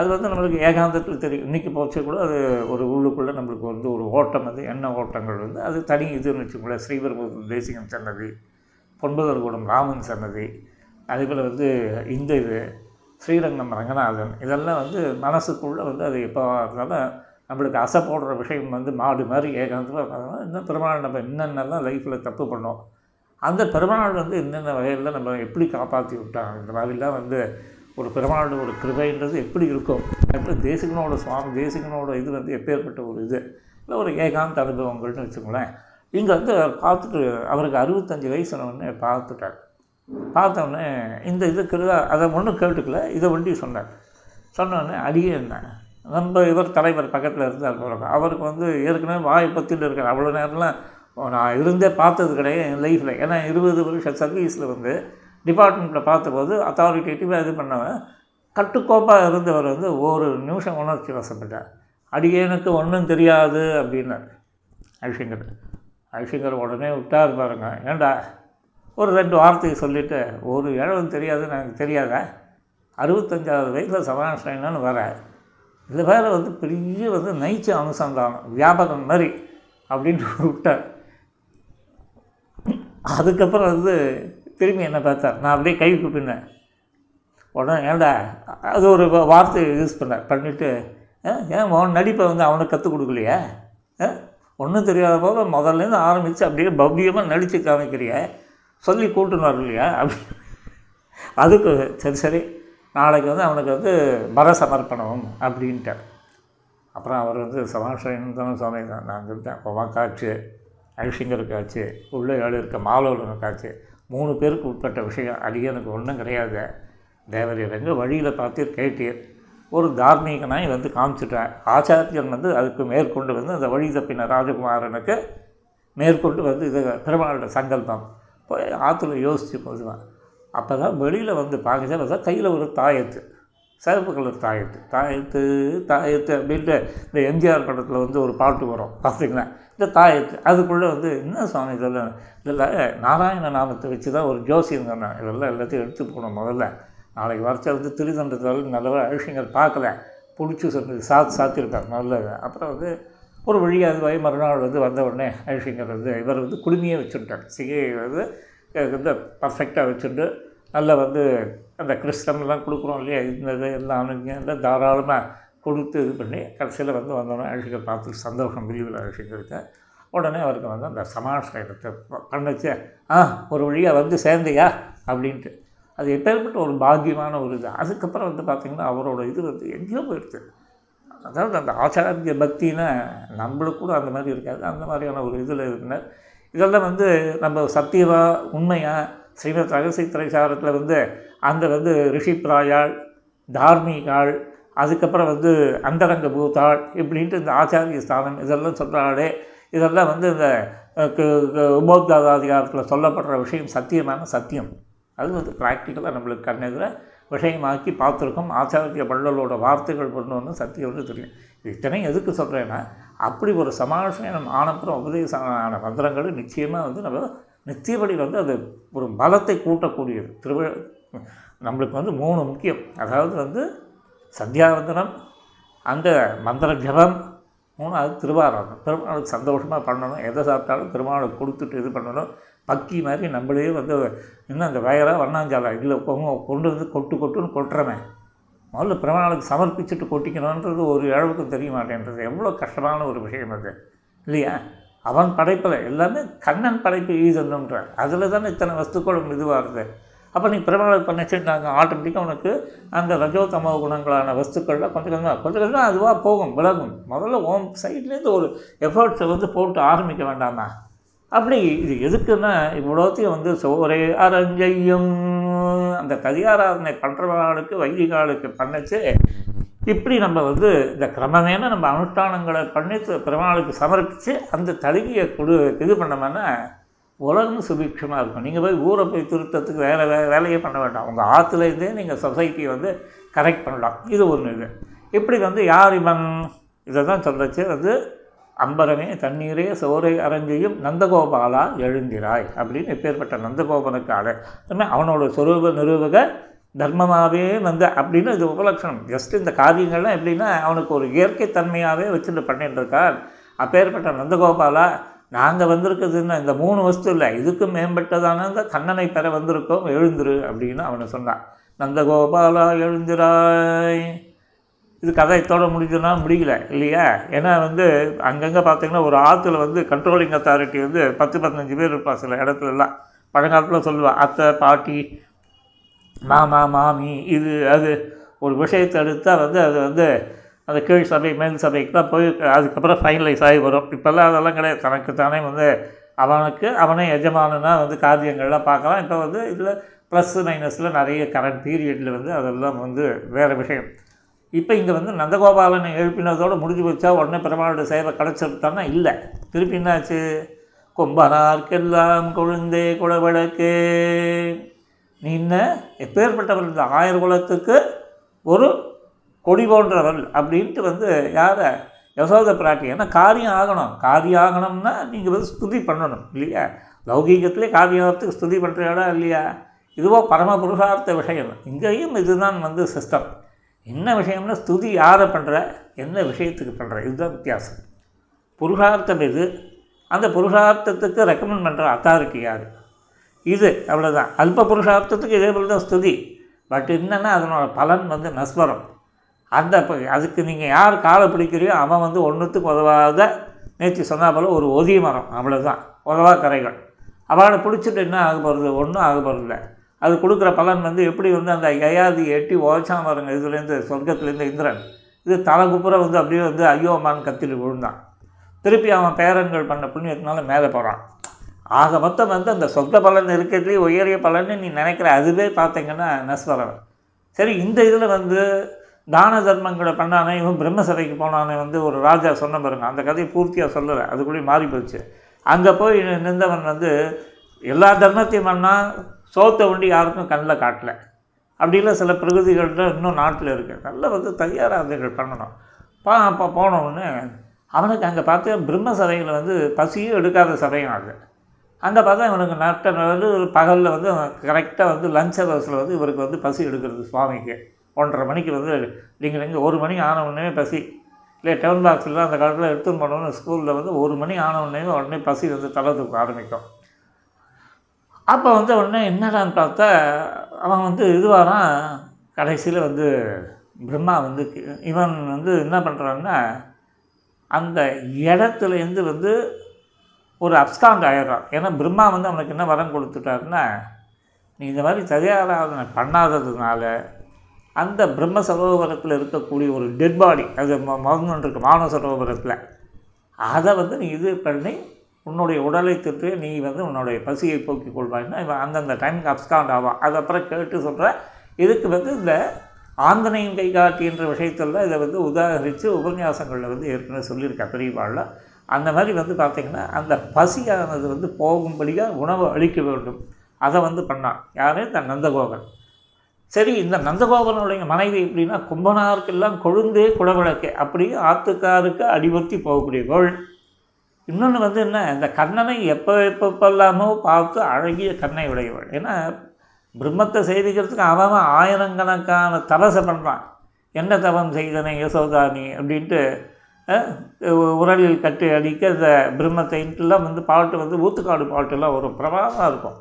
S1: அது வந்து நம்மளுக்கு ஏகாந்தத்தில் தெரியும் இன்றைக்கி போச்சு கூட அது ஒரு உள்ளுக்குள்ளே நம்மளுக்கு வந்து ஒரு ஓட்டம் வந்து என்ன ஓட்டங்கள் வந்து அது தனி இதுன்னு வச்சுக்கோங்களேன் ஸ்ரீபெரும்பு தேசிகன் சன்னதி கூடம் ராமன் சன்னதி அதே போல் வந்து இந்த இது ஸ்ரீரங்கம் ரங்கநாதன் இதெல்லாம் வந்து மனசுக்குள்ளே வந்து அது எப்போ இருந்தாலும் நம்மளுக்கு அசை போடுற விஷயம் வந்து மாடு மாதிரி ஏகாந்தமாக இன்னும் பெருமாள் நம்ம என்னென்னலாம் லைஃப்பில் தப்பு பண்ணோம் அந்த பெருமாள் வந்து என்னென்ன வகையில் நம்ம எப்படி காப்பாற்றி விட்டாங்க இந்த மாதிரிலாம் வந்து ஒரு பெருமாளோட ஒரு கிருபைன்றது எப்படி இருக்கும் எப்படி தேசிகனோட சுவாமி தேசிகனோட இது வந்து எப்பேற்பட்ட ஒரு இது இல்லை ஒரு ஏகாந்த அனுபவங்கள்னு வச்சுக்கோங்களேன் இங்கே வந்து அவர் பார்த்துட்டு அவருக்கு அறுபத்தஞ்சி வயசுனவுடனே பார்த்துட்டார் பார்த்தோன்னே இந்த இதுக்கு அதை ஒன்றும் கேட்டுக்கல இதை ஒண்டி சொன்னார் சொன்னோடனே அடியே என்ன நம்ம இவர் தலைவர் பக்கத்தில் இருந்தார் பாருங்க அவருக்கு வந்து ஏற்கனவே வாய் பத்தின்னு இருக்கார் அவ்வளோ நேரம்லாம் நான் இருந்தே பார்த்தது கிடையாது என் லைஃப்பில் ஏன்னா இருபது வருஷம் சர்வீஸில் வந்து டிபார்ட்மெண்ட்டில் பார்த்தபோது அத்தாரிட்டேட்டிவாக இது பண்ணவன் கட்டுக்கோப்பாக இருந்தவர் வந்து ஒரு நிமிஷம் உணர்ச்சி வசப்பட்டார் அடியனுக்கு ஒன்றும் தெரியாது அப்படின்னார் அரிசிங்கர் அரிசிங்கர் உடனே விட்டார் பாருங்க ஏண்டா ஒரு ரெண்டு வார்த்தையை சொல்லிவிட்டு ஒரு இழவு தெரியாது எனக்கு தெரியாத அறுபத்தஞ்சாவது வயசில் சபாநாசனம்னு வரேன் இந்த வேலை வந்து பெரிய வந்து நைச்சு அனுசந்தானம் வியாபகம் மாதிரி அப்படின்ட்டு விட்டார் அதுக்கப்புறம் வந்து திரும்பி என்னை பார்த்தார் நான் அப்படியே கை கூப்பினேன் உடனே ஏண்டா அது ஒரு வார்த்தை யூஸ் பண்ண பண்ணிவிட்டு ஏன் உன் நடிப்பை வந்து அவனுக்கு கற்றுக் கொடுக்கலையா ஒன்றும் தெரியாத போக முதல்லேருந்து ஆரம்பித்து அப்படியே பவ்யமாக நடித்து காமிக்கிறிய சொல்லி கூட்டுனார் இல்லையா அப்படி அதுக்கு சரி சரி நாளைக்கு வந்து அவனுக்கு வந்து மத சமர்ப்பணம் அப்படின்ட்டார் அப்புறம் அவர் வந்து சதாசிவந்தன சுவாமி தான் நான் சொல்லிட்டேன் உனக்காச்சு காட்சி உள்ளே ஏழு இருக்க காட்சி மூணு பேருக்கு உட்பட்ட விஷயம் எனக்கு ஒன்றும் கிடையாது தேவரீர் எங்கே வழியில் பார்த்து கேட்டீர் ஒரு தார்மீகனாய் வந்து காமிச்சிட்டேன் ஆச்சாரியன் வந்து அதுக்கு மேற்கொண்டு வந்து அந்த வழி தப்பின ராஜகுமாரனுக்கு மேற்கொண்டு வந்து இது பெருமாளோட சங்கல்பம் போய் ஆற்றுல யோசித்து போதுவேன் அப்போ தான் வெளியில் வந்து பார்க்குறது பார்த்தா கையில் ஒரு தாயத்து சிறப்பு கலர் தாயத்து தாயத்து தாயத்து அப்படின்ட்டு இந்த எம்ஜிஆர் படத்தில் வந்து ஒரு பாட்டு வரும் பார்த்துருக்கீங்களா இந்த தாயத்து அதுக்குள்ளே வந்து என்ன சுவாமி இதெல்லாம் இதில் நாராயண நாமத்தை வச்சு தான் ஒரு ஜோசியம் தானே இதெல்லாம் எல்லாத்தையும் எடுத்து போகணும் முதல்ல நாளைக்கு வரைச்சா வந்து திருதண்டத்தால் நல்ல விஷயங்கள் பார்க்கல பிடிச்சி சொன்னது சாத் சாத்திருக்கார் நல்லது அப்புறம் வந்து ஒரு வழியாக வய மறுநாள் வந்து வந்த உடனே அழிஷங்கர் வந்து இவர் வந்து குழுமையே வச்சுருக்கார் சிகை வந்து இந்த பர்ஃபெக்டாக வச்சுட்டு நல்லா வந்து அந்த கிறிஸ்டம்லாம் கொடுக்குறோம் இல்லையா இந்த இது எல்லாம் தாராளமாக கொடுத்து இது பண்ணி கடைசியில் வந்து வந்தோடனே அழகர் பார்த்து சந்தோஷம் விரிவில் அழைச்சிட்டு உடனே அவருக்கு வந்து அந்த சமாஷ பண்ணச்சு ஆ ஒரு வழியாக வந்து சேர்ந்தையா அப்படின்ட்டு அது எப்பேற்பட்ட ஒரு பாக்கியமான ஒரு இது அதுக்கப்புறம் வந்து பார்த்திங்கன்னா அவரோட இது வந்து எங்கேயோ போயிடுது அதாவது அந்த ஆச்சாரிய பக்தின்னா நம்மளுக்கு கூட அந்த மாதிரி இருக்காது அந்த மாதிரியான ஒரு இதில் இருக்குனார் இதெல்லாம் வந்து நம்ம சத்தியமாக உண்மையாக ஸ்ரீமத் திரைசாரத்தில் வந்து அந்த வந்து ரிஷிப்பிராயாள் தார்மிகாள் அதுக்கப்புறம் வந்து அந்தரங்க பூதாள் இப்படின்ட்டு இந்த ஆச்சாரிய ஸ்தானம் இதெல்லாம் சொல்கிறாளே இதெல்லாம் வந்து இந்த உபோத்தாதாதிகாரத்தில் சொல்லப்படுற விஷயம் சத்தியமான சத்தியம் அது வந்து ப்ராக்டிக்கலாக நம்மளுக்கு கண்ணெதிர விஷயமாக்கி பார்த்துருக்கோம் ஆச்சாரிய பள்ளலோட வார்த்தைகள் சத்தியம் சத்தியம்னு தெரியும் இத்தனையும் எதுக்கு சொல்கிறேன்னா அப்படி ஒரு சமாஷயம் ஆனப்புறம் உபதேசமான மந்திரங்கள் நிச்சயமாக வந்து நம்ம நித்தியபடி வந்து அது ஒரு பலத்தை கூட்டக்கூடியது திருவிழா நம்மளுக்கு வந்து மூணு முக்கியம் அதாவது வந்து சந்தியாவந்தனம் அந்த மந்திர ஜபம் மூணாவது திருவாரணம் திருமணம் சந்தோஷமாக பண்ணணும் எதை சாப்பிட்டாலும் திருமணம் கொடுத்துட்டு இது பண்ணணும் பக்கி மாதிரி நம்மளே வந்து இன்னும் அந்த வயலாக வண்ணாஞ்சாலா இல்லை கொண்டு வந்து கொட்டு கொட்டுன்னு கொட்டுறவன் முதல்ல பிரமாணத்துக்கு சமர்ப்பிச்சுட்டு கொட்டிக்கணுன்றது ஒரு அளவுக்கு தெரிய மாட்டேன்றது எவ்வளோ கஷ்டமான ஒரு விஷயம் அது இல்லையா அவன் படைப்பில் எல்லாமே கண்ணன் படைப்பு ஈதுன்னுன்றான் அதில் தானே இத்தனை வஸ்துக்களும் இருக்குது அப்போ நீ பிரபலம் பண்ணிச்சுன்னாங்க ஆட்டோமேட்டிக்காக உனக்கு அந்த ரஜோ குணங்களான வஸ்துக்கள்லாம் கொஞ்சம் கொஞ்சமாக கொஞ்சம் கொஞ்சமாக அதுவாக போகும் விலகும் முதல்ல ஓம் சைட்லேருந்து ஒரு எஃபர்ட்ஸை வந்து போட்டு ஆரம்பிக்க வேண்டாமா அப்படி இது எதுக்குன்னா இவ்வளோத்தையும் வந்து சோரே அரஞ்சையும் அந்த கதிகாராதனை பண்ணுறவர்களுக்கு வைதிகாலுக்கு பண்ணிச்சு இப்படி நம்ம வந்து இந்த கிரமமேன நம்ம அனுஷ்டானங்களை பண்ணி பெருமாளுக்கு சமர்ப்பித்து அந்த தழுகியை கொடு இது பண்ணோம்னா உலகம் சுபிக்ஷமாக இருக்கும் நீங்கள் போய் ஊரை போய் திருத்தத்துக்கு வேலை வே வேலையே பண்ண வேண்டாம் உங்கள் ஆற்றுலேருந்தே நீங்கள் சொசைட்டியை வந்து கரெக்ட் பண்ணலாம் இது ஒன்று இது இப்படி வந்து யார் இவன் இதை தான் சொல்கிறச்சு வந்து அம்பரமே தண்ணீரே சோரை அரஞ்சையும் நந்தகோபாலா எழுந்திராய் அப்படின்னு இப்பேற்பட்ட நந்தகோபனுக்கு ஆளு அவனோட சொரூப நிரூபக தர்மமாகவே வந்து அப்படின்னு இது உபலக்ஷணம் ஜஸ்ட் இந்த காரியங்கள்லாம் எப்படின்னா அவனுக்கு ஒரு இயற்கை தன்மையாகவே வச்சுட்டு பண்ணிகிட்டுருக்கான் அப்பேற்பட்ட நந்தகோபாலா நாங்கள் வந்திருக்கிறது இந்த மூணு வஸ்து இல்லை இதுக்கு மேம்பட்டதான இந்த கண்ணனை பெற வந்திருக்கோம் எழுந்துரு அப்படின்னு அவனை சொன்னான் நந்தகோபாலா எழுந்திராய் இது கதை இத்தோட முடியல இல்லையா ஏன்னா வந்து அங்கங்கே பார்த்தீங்கன்னா ஒரு ஆற்றுல வந்து கண்ட்ரோலிங் அத்தாரிட்டி வந்து பத்து பதினஞ்சு பேர் இருப்பா சில இடத்துலலாம் பழங்காலத்தில் சொல்லுவாள் அத்தை பாட்டி மாமா மாமி இது அது ஒரு விஷயத்தை எடுத்தால் வந்து அது வந்து அந்த கீழ் சபை மேல் தான் போய் அதுக்கப்புறம் ஃபைனலைஸ் ஆகி வரும் இப்போல்லாம் அதெல்லாம் கிடையாது தனக்கு தானே வந்து அவனுக்கு அவனே எஜமானனாக வந்து காரியங்கள்லாம் பார்க்கலாம் இப்போ வந்து இதில் ப்ளஸ்ஸு மைனஸில் நிறைய கரண்ட் பீரியடில் வந்து அதெல்லாம் வந்து வேறு விஷயம் இப்போ இங்கே வந்து நந்தகோபாலனை எழுப்பினதோடு முடிஞ்சு வச்சா உடனே பெருமாளுடைய சேவை கிடச்சிருத்தானா இல்லை திருப்பி என்னாச்சு கொம்பனார்க்கெல்லாம் கொழுந்தே குடவழக்கே நீ என்ன எப்பேர்பட்டவன் இந்த ஆயர் குலத்துக்கு ஒரு கொடி போன்றவள் அப்படின்ட்டு வந்து யாரை யசோத பிராட்டி ஏன்னா காரியம் ஆகணும் காரியம் ஆகணும்னா நீங்கள் வந்து ஸ்துதி பண்ணணும் இல்லையா லௌகீகத்திலே காரியத்துக்கு ஸ்துதி பண்ணுற இடம் இல்லையா இதுவோ பரம புருஷார்த்த விஷயம் இங்கேயும் இதுதான் வந்து சிஸ்டம் என்ன விஷயம்னா ஸ்துதி யாரை பண்ணுற என்ன விஷயத்துக்கு பண்ணுற இதுதான் வித்தியாசம் புருஷார்த்தம் எது அந்த புருஷார்த்தத்துக்கு ரெக்கமெண்ட் பண்ணுற அத்தாரிட்டி யார் இது அவ்வளோ தான் அல்ப புருஷார்த்தத்துக்கு இதே போல் தான் ஸ்துதி பட் என்னென்னா அதனோட பலன் வந்து நஸ்வரம் அந்த அதுக்கு நீங்கள் யார் காலை பிடிக்கிறியோ அவன் வந்து ஒன்றுத்துக்கு உதவாத நேற்று சொன்னால் போல் ஒரு ஒதி மரம் அவ்வளோ தான் உதவா கரைகள் அவளை பிடிச்சிட்டு என்ன ஆக போகிறது ஒன்றும் ஆக இல்லை அது கொடுக்குற பலன் வந்து எப்படி வந்து அந்த யயாதி எட்டி ஓச்சான் பாருங்க இதுலேருந்து சொர்க்கத்துலேருந்து இந்திரன் இது தலை குப்புற வந்து அப்படியே வந்து ஐயோ அம்மான்னு கத்திட்டு விழுந்தான் திருப்பி அவன் பேரன்கள் பண்ண புண்ணியத்தினால மேலே போகிறான் ஆக மொத்தம் வந்து அந்த சொந்த பலன் இருக்கிறதுலே உயரிய பலன்னு நீ நினைக்கிற அதுவே பார்த்தீங்கன்னா நஸ்வரன் சரி இந்த இதில் வந்து தான தர்மங்களை பண்ணானே இவன் பிரம்ம சபைக்கு போனானே வந்து ஒரு ராஜா சொன்ன பாருங்க அந்த கதையை பூர்த்தியாக சொல்லலை அதுக்குள்ளே மாறி போச்சு அங்கே போய் நின்றவன் வந்து எல்லா தர்மத்தையும் பண்ணால் சோத்த ஒண்டி யாருக்கும் கண்ணில் காட்டலை அப்படிலாம் சில பிரகதிகள்லாம் இன்னும் நாட்டில் இருக்குது நல்லா வந்து தயாராதங்கள் பண்ணணும் பா அப்போ போனவுடனே அவனுக்கு அங்கே பார்த்து பிரம்ம சபையில் வந்து பசியும் எடுக்காத சபையும் அது அந்த பார்த்தா இவனுக்கு நட்ட வந்து பகலில் வந்து அவன் கரெக்டாக வந்து லஞ்ச் ஹவர்ஸில் வந்து இவருக்கு வந்து பசி எடுக்கிறது சுவாமிக்கு ஒன்றரை மணிக்கு வந்து நீங்கள் டிங்கு ஒரு மணி ஆன உடனே பசி இல்லை டவுன் பாக்ஸில் அந்த காலத்தில் எடுத்துன்னு போனோம்னா ஸ்கூலில் வந்து ஒரு மணி ஆன உடனே உடனே பசி வந்து தலை தூக்க ஆரம்பிக்கும் அப்போ வந்து உடனே என்னடான்னு பார்த்தா அவன் வந்து இதுவாராம் கடைசியில் வந்து பிரம்மா வந்து இவன் வந்து என்ன பண்ணுறான்னா அந்த இடத்துலேருந்து வந்து ஒரு அப்ஸ்காண்ட் ஆயிடுறான் ஏன்னா பிரம்மா வந்து அவனுக்கு என்ன வரம் கொடுத்துட்டாருன்னா நீ இந்த மாதிரி தயாராதனை பண்ணாததுனால் அந்த பிரம்ம சரோவரத்தில் இருக்கக்கூடிய ஒரு டெட் பாடி அது மகன் இருக்கு மானவ சரோவரத்தில் அதை வந்து நீ இது பண்ணி உன்னுடைய உடலை திட்டு நீ வந்து உன்னுடைய பசியை போக்கிக் கொள்வாய்னா இவன் அந்தந்த டைமுக்கு அப்ஸ்காண்ட் ஆகும் அது அப்புறம் கேட்டு சொல்கிற இதுக்கு வந்து இந்த ஆந்தனையும் கைகாட்டி என்ற விஷயத்தில் இதை வந்து உதாகரித்து உபன்யாசங்களில் வந்து ஏற்கனவே சொல்லியிருக்கேன் பெரியவாளில் அந்த மாதிரி வந்து பார்த்திங்கன்னா அந்த பசியானது வந்து போகும்படியாக உணவு அளிக்க வேண்டும் அதை வந்து பண்ணான் யார் இந்த நந்தகோபன் சரி இந்த நந்தகோபனுடைய மனைவி எப்படின்னா கும்பனாருக்கெல்லாம் கொழுந்தே குடவிளக்கே அப்படி ஆத்துக்காருக்கு அடிபத்தி போகக்கூடியவள் இன்னொன்று வந்து என்ன இந்த கண்ணனை எப்போ எப்பப்பெல்லாமோ பார்த்து அழகிய கண்ணை உடையவள் ஏன்னா பிரம்மத்தை செய்திக்கிறதுக்கு அவன் ஆயிரங்கணக்கான தபசை பண்ணுறான் என்ன தவம் செய்தனே யசோதானி அப்படின்ட்டு உரலில் கட்டி அடிக்க இந்த பிரம்மத்தைன்ட்டுலாம் வந்து பாட்டு வந்து ஊத்துக்காடு பாட்டுலாம் வரும் பிரமாதமாக இருக்கும்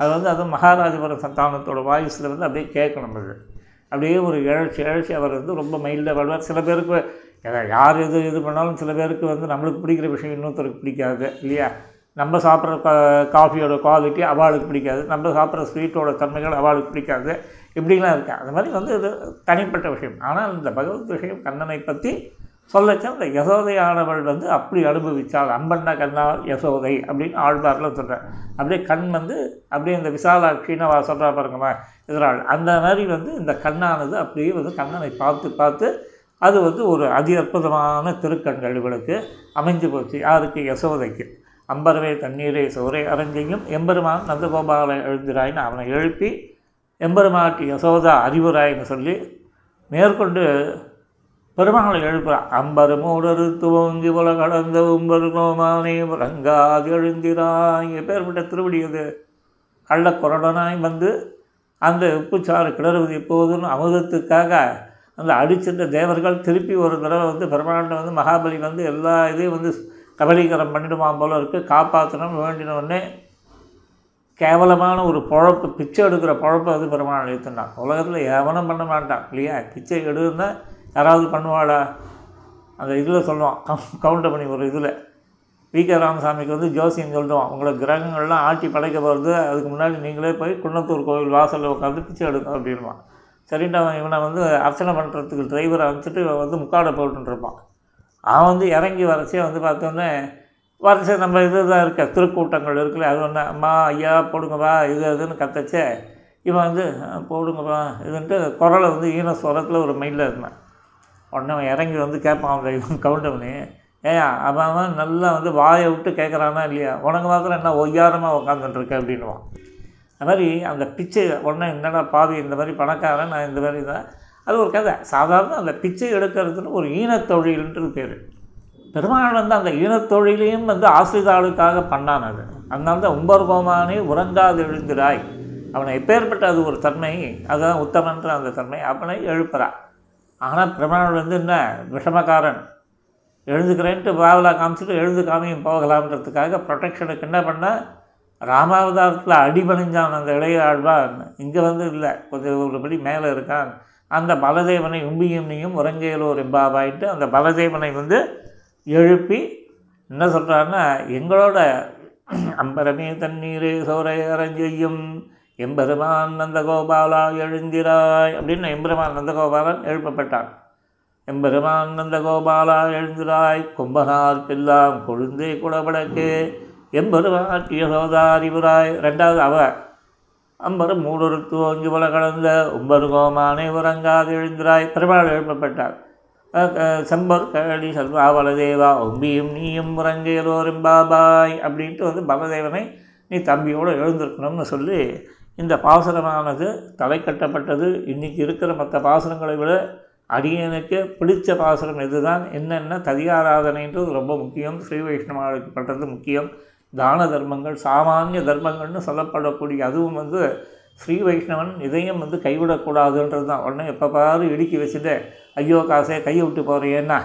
S1: அது வந்து அதுவும் மகாராஜபுரம் சந்தானத்தோட வாய்ஸில் வந்து அப்படியே கேட்கணும் அது அப்படியே ஒரு எழுச்சி எழுச்சி அவர் வந்து ரொம்ப மைல்டாக பாடுவார் சில பேருக்கு யார் எது இது பண்ணாலும் சில பேருக்கு வந்து நம்மளுக்கு பிடிக்கிற விஷயம் இன்னொருத்தருக்கு பிடிக்காது இல்லையா நம்ம சாப்பிட்ற கா காஃபியோட குவாலிட்டி அவாளுக்கு பிடிக்காது நம்ம சாப்பிட்ற ஸ்வீட்டோட தன்மைகள் அவாளுக்கு பிடிக்காது இப்படிலாம் இருக்கா அது மாதிரி வந்து இது தனிப்பட்ட விஷயம் ஆனால் இந்த பகவத் விஷயம் கண்ணனை பற்றி சொல்ல சொல்ல ஆனவள் வந்து அப்படி அனுபவித்தாள் அம்பன்ன கண்ணா யசோதை அப்படின்னு ஆழ்வாரில் சொல்கிறார் அப்படியே கண் வந்து அப்படியே இந்த விசாலாட்சின்னு அவள் சொல்கிறா பாருங்கம்மா எதிராள் அந்த மாதிரி வந்து இந்த கண்ணானது அப்படியே வந்து கண்ணனை பார்த்து பார்த்து அது வந்து ஒரு அதி அற்புதமான திருக்கண்கள் இவளுக்கு அமைஞ்சு போச்சு யாருக்கு யசோதைக்கு அம்பரவே தண்ணீரே சோரை அரஞ்சையும் எம்பெருமான் நந்தகோபாலை எழுந்திராயின்னு அவனை எழுப்பி எம்பெருமாட்டி யசோதா அறிவுராயின்னு சொல்லி மேற்கொண்டு பெருமகளை எழுப்புகிறார் மூடரு துவங்கி போல கடந்த கோமானே ரங்காது எழுந்திராய் விட்ட திருவடி அது கள்ளக்குரடனாய் வந்து அந்த உப்புச்சாறு கிளறுவது எப்போதும் அமுதத்துக்காக அந்த அடிச்சென்ற தேவர்கள் திருப்பி ஒரு தடவை வந்து பெருமாண்ட வந்து மகாபலி வந்து எல்லா இதையும் வந்து கபலீகரம் பண்ணிடுமா போல இருக்குது காப்பாற்றணும் வேண்டினவுடனே கேவலமான ஒரு பொழப்பு பிச்சை எடுக்கிற பழப்பை வந்து பெருமாள் எழுத்துனான் உலகத்தில் எவனும் பண்ண மாட்டான் இல்லையா பிச்சை எடுன்னா யாராவது பண்ணுவாளா அந்த இதில் சொல்லுவான் கவுண்டர் பண்ணி ஒரு இதில் வி கே ராமசாமிக்கு வந்து ஜோசியம் சொல்லுவான் உங்களை கிரகங்கள்லாம் ஆட்டி படைக்க போகிறது அதுக்கு முன்னாடி நீங்களே போய் குன்னத்தூர் கோவில் வாசலில் உட்காந்து பிச்சை எடுக்கணும் அப்படின்பான் சரின்ட்டு அவன் இவனை வந்து அர்ச்சனை பண்ணுறதுக்கு டிரைவரை அனுப்பிச்சிட்டு இவன் வந்து முக்காடை போட்டுருப்பான் அவன் வந்து இறங்கி வரச்சே வந்து பார்த்தோன்னே வரச்சு நம்ம இது தான் இருக்க திருக்கூட்டங்கள் இருக்குல்ல அது ஒன்று அம்மா ஐயா போடுங்கப்பா இது அதுன்னு கத்தச்சே இவன் வந்து போடுங்கப்பா இதுன்ட்டு குரலை வந்து ஈன ஸ்வரத்தில் ஒரு மைண்டில் இருந்தான் உடனே அவன் இறங்கி வந்து கேட்பான் இவன் கவுண்டவனே ஏயா அவன் அவன் நல்லா வந்து வாயை விட்டு கேட்குறானா இல்லையா உனக்கு மாத்திரம் என்ன ஒய்யாரமாக உட்காந்துட்ருக்க அப்படின்னுவான் அது மாதிரி அந்த பிச்சை உடனே என்னடா பாதி இந்த மாதிரி பணக்காரன் நான் இந்த மாதிரி தான் அது ஒரு கதை சாதாரண அந்த பிச்சை எடுக்கிறதுன்னு ஒரு ஈனத்தொழில்ன்றது பேர் பெருமாள் வந்து அந்த ஈனத்தொழிலையும் வந்து ஆசிரிதாளுக்காக பண்ணான் அது அதனால தான் உம்பர்கோமானே உறங்காது எழுந்திராய் அவனை எப்பேற்பட்ட அது ஒரு தன்மை அதுதான் உத்தமன்ற அந்த தன்மை அவனை எழுப்புறான் ஆனால் பிரமாணம் வந்து என்ன விஷமக்காரன் எழுதுக்கிறேன்ட்டு பாவலாக காமிச்சிட்டு எழுது காமியும் போகலாம்ன்றதுக்காக ப்ரொடெக்ஷனுக்கு என்ன பண்ணால் ராமாவதாரத்தில் அடிபணிஞ்சான் அந்த இளையாழ்வான் இங்கே வந்து இல்லை கொஞ்சம் ஒரு படி மேலே இருக்கான் அந்த பலதேவனை உம்பியும் நீயும் உறங்கையிலோர் எம்பாவாயிட்டு அந்த பலதேவனை வந்து எழுப்பி என்ன சொல்கிறாருன்னா எங்களோட அம்பரமே தண்ணீரே சோரை அரஞ்செய்யும் எம்பெருமான் நந்தகோபாலா எழுந்திராய் அப்படின்னு எம்பெருமான் நந்தகோபாலன் எழுப்பப்பட்டான் எம்பெருமான் நந்தகோபாலா எழுந்திராய் பில்லாம் கொழுந்தே குடவடக்கு எம்பெருமான் யசோதாரிபுராய் ரெண்டாவது அவ அம்பரும் மூடொருத்து ஓங்கி உல கடந்த ஒம்பது உறங்காது எழுந்திராய் பெருமாள் எழுப்பப்பட்டார் செம்பர் கழனி செல்வா பலதேவா ஒம்பியும் நீயும் உறங்கையிலோரும் பாபாய் அப்படின்ட்டு வந்து பலதேவனை நீ தம்பியோடு எழுந்திருக்கணும்னு சொல்லி இந்த பாசனமானது தலை கட்டப்பட்டது இன்றைக்கி இருக்கிற மற்ற பாசனங்களை விட அடியனுக்கு பிடித்த பாசனம் எதுதான் என்னென்ன ததியாராதனைன்றது ரொம்ப முக்கியம் ஸ்ரீ வைஷ்ணவாவுக்கு பண்ணுறது முக்கியம் தான தர்மங்கள் சாமானிய தர்மங்கள்னு சொல்லப்படக்கூடிய அதுவும் வந்து ஸ்ரீ வைஷ்ணவன் இதையும் வந்து கைவிடக்கூடாதுன்றது தான் உடனே எப்போ பாரு இடுக்கி வச்சுட்டு ஐயோ காசே கையை விட்டு போகிறேன்னா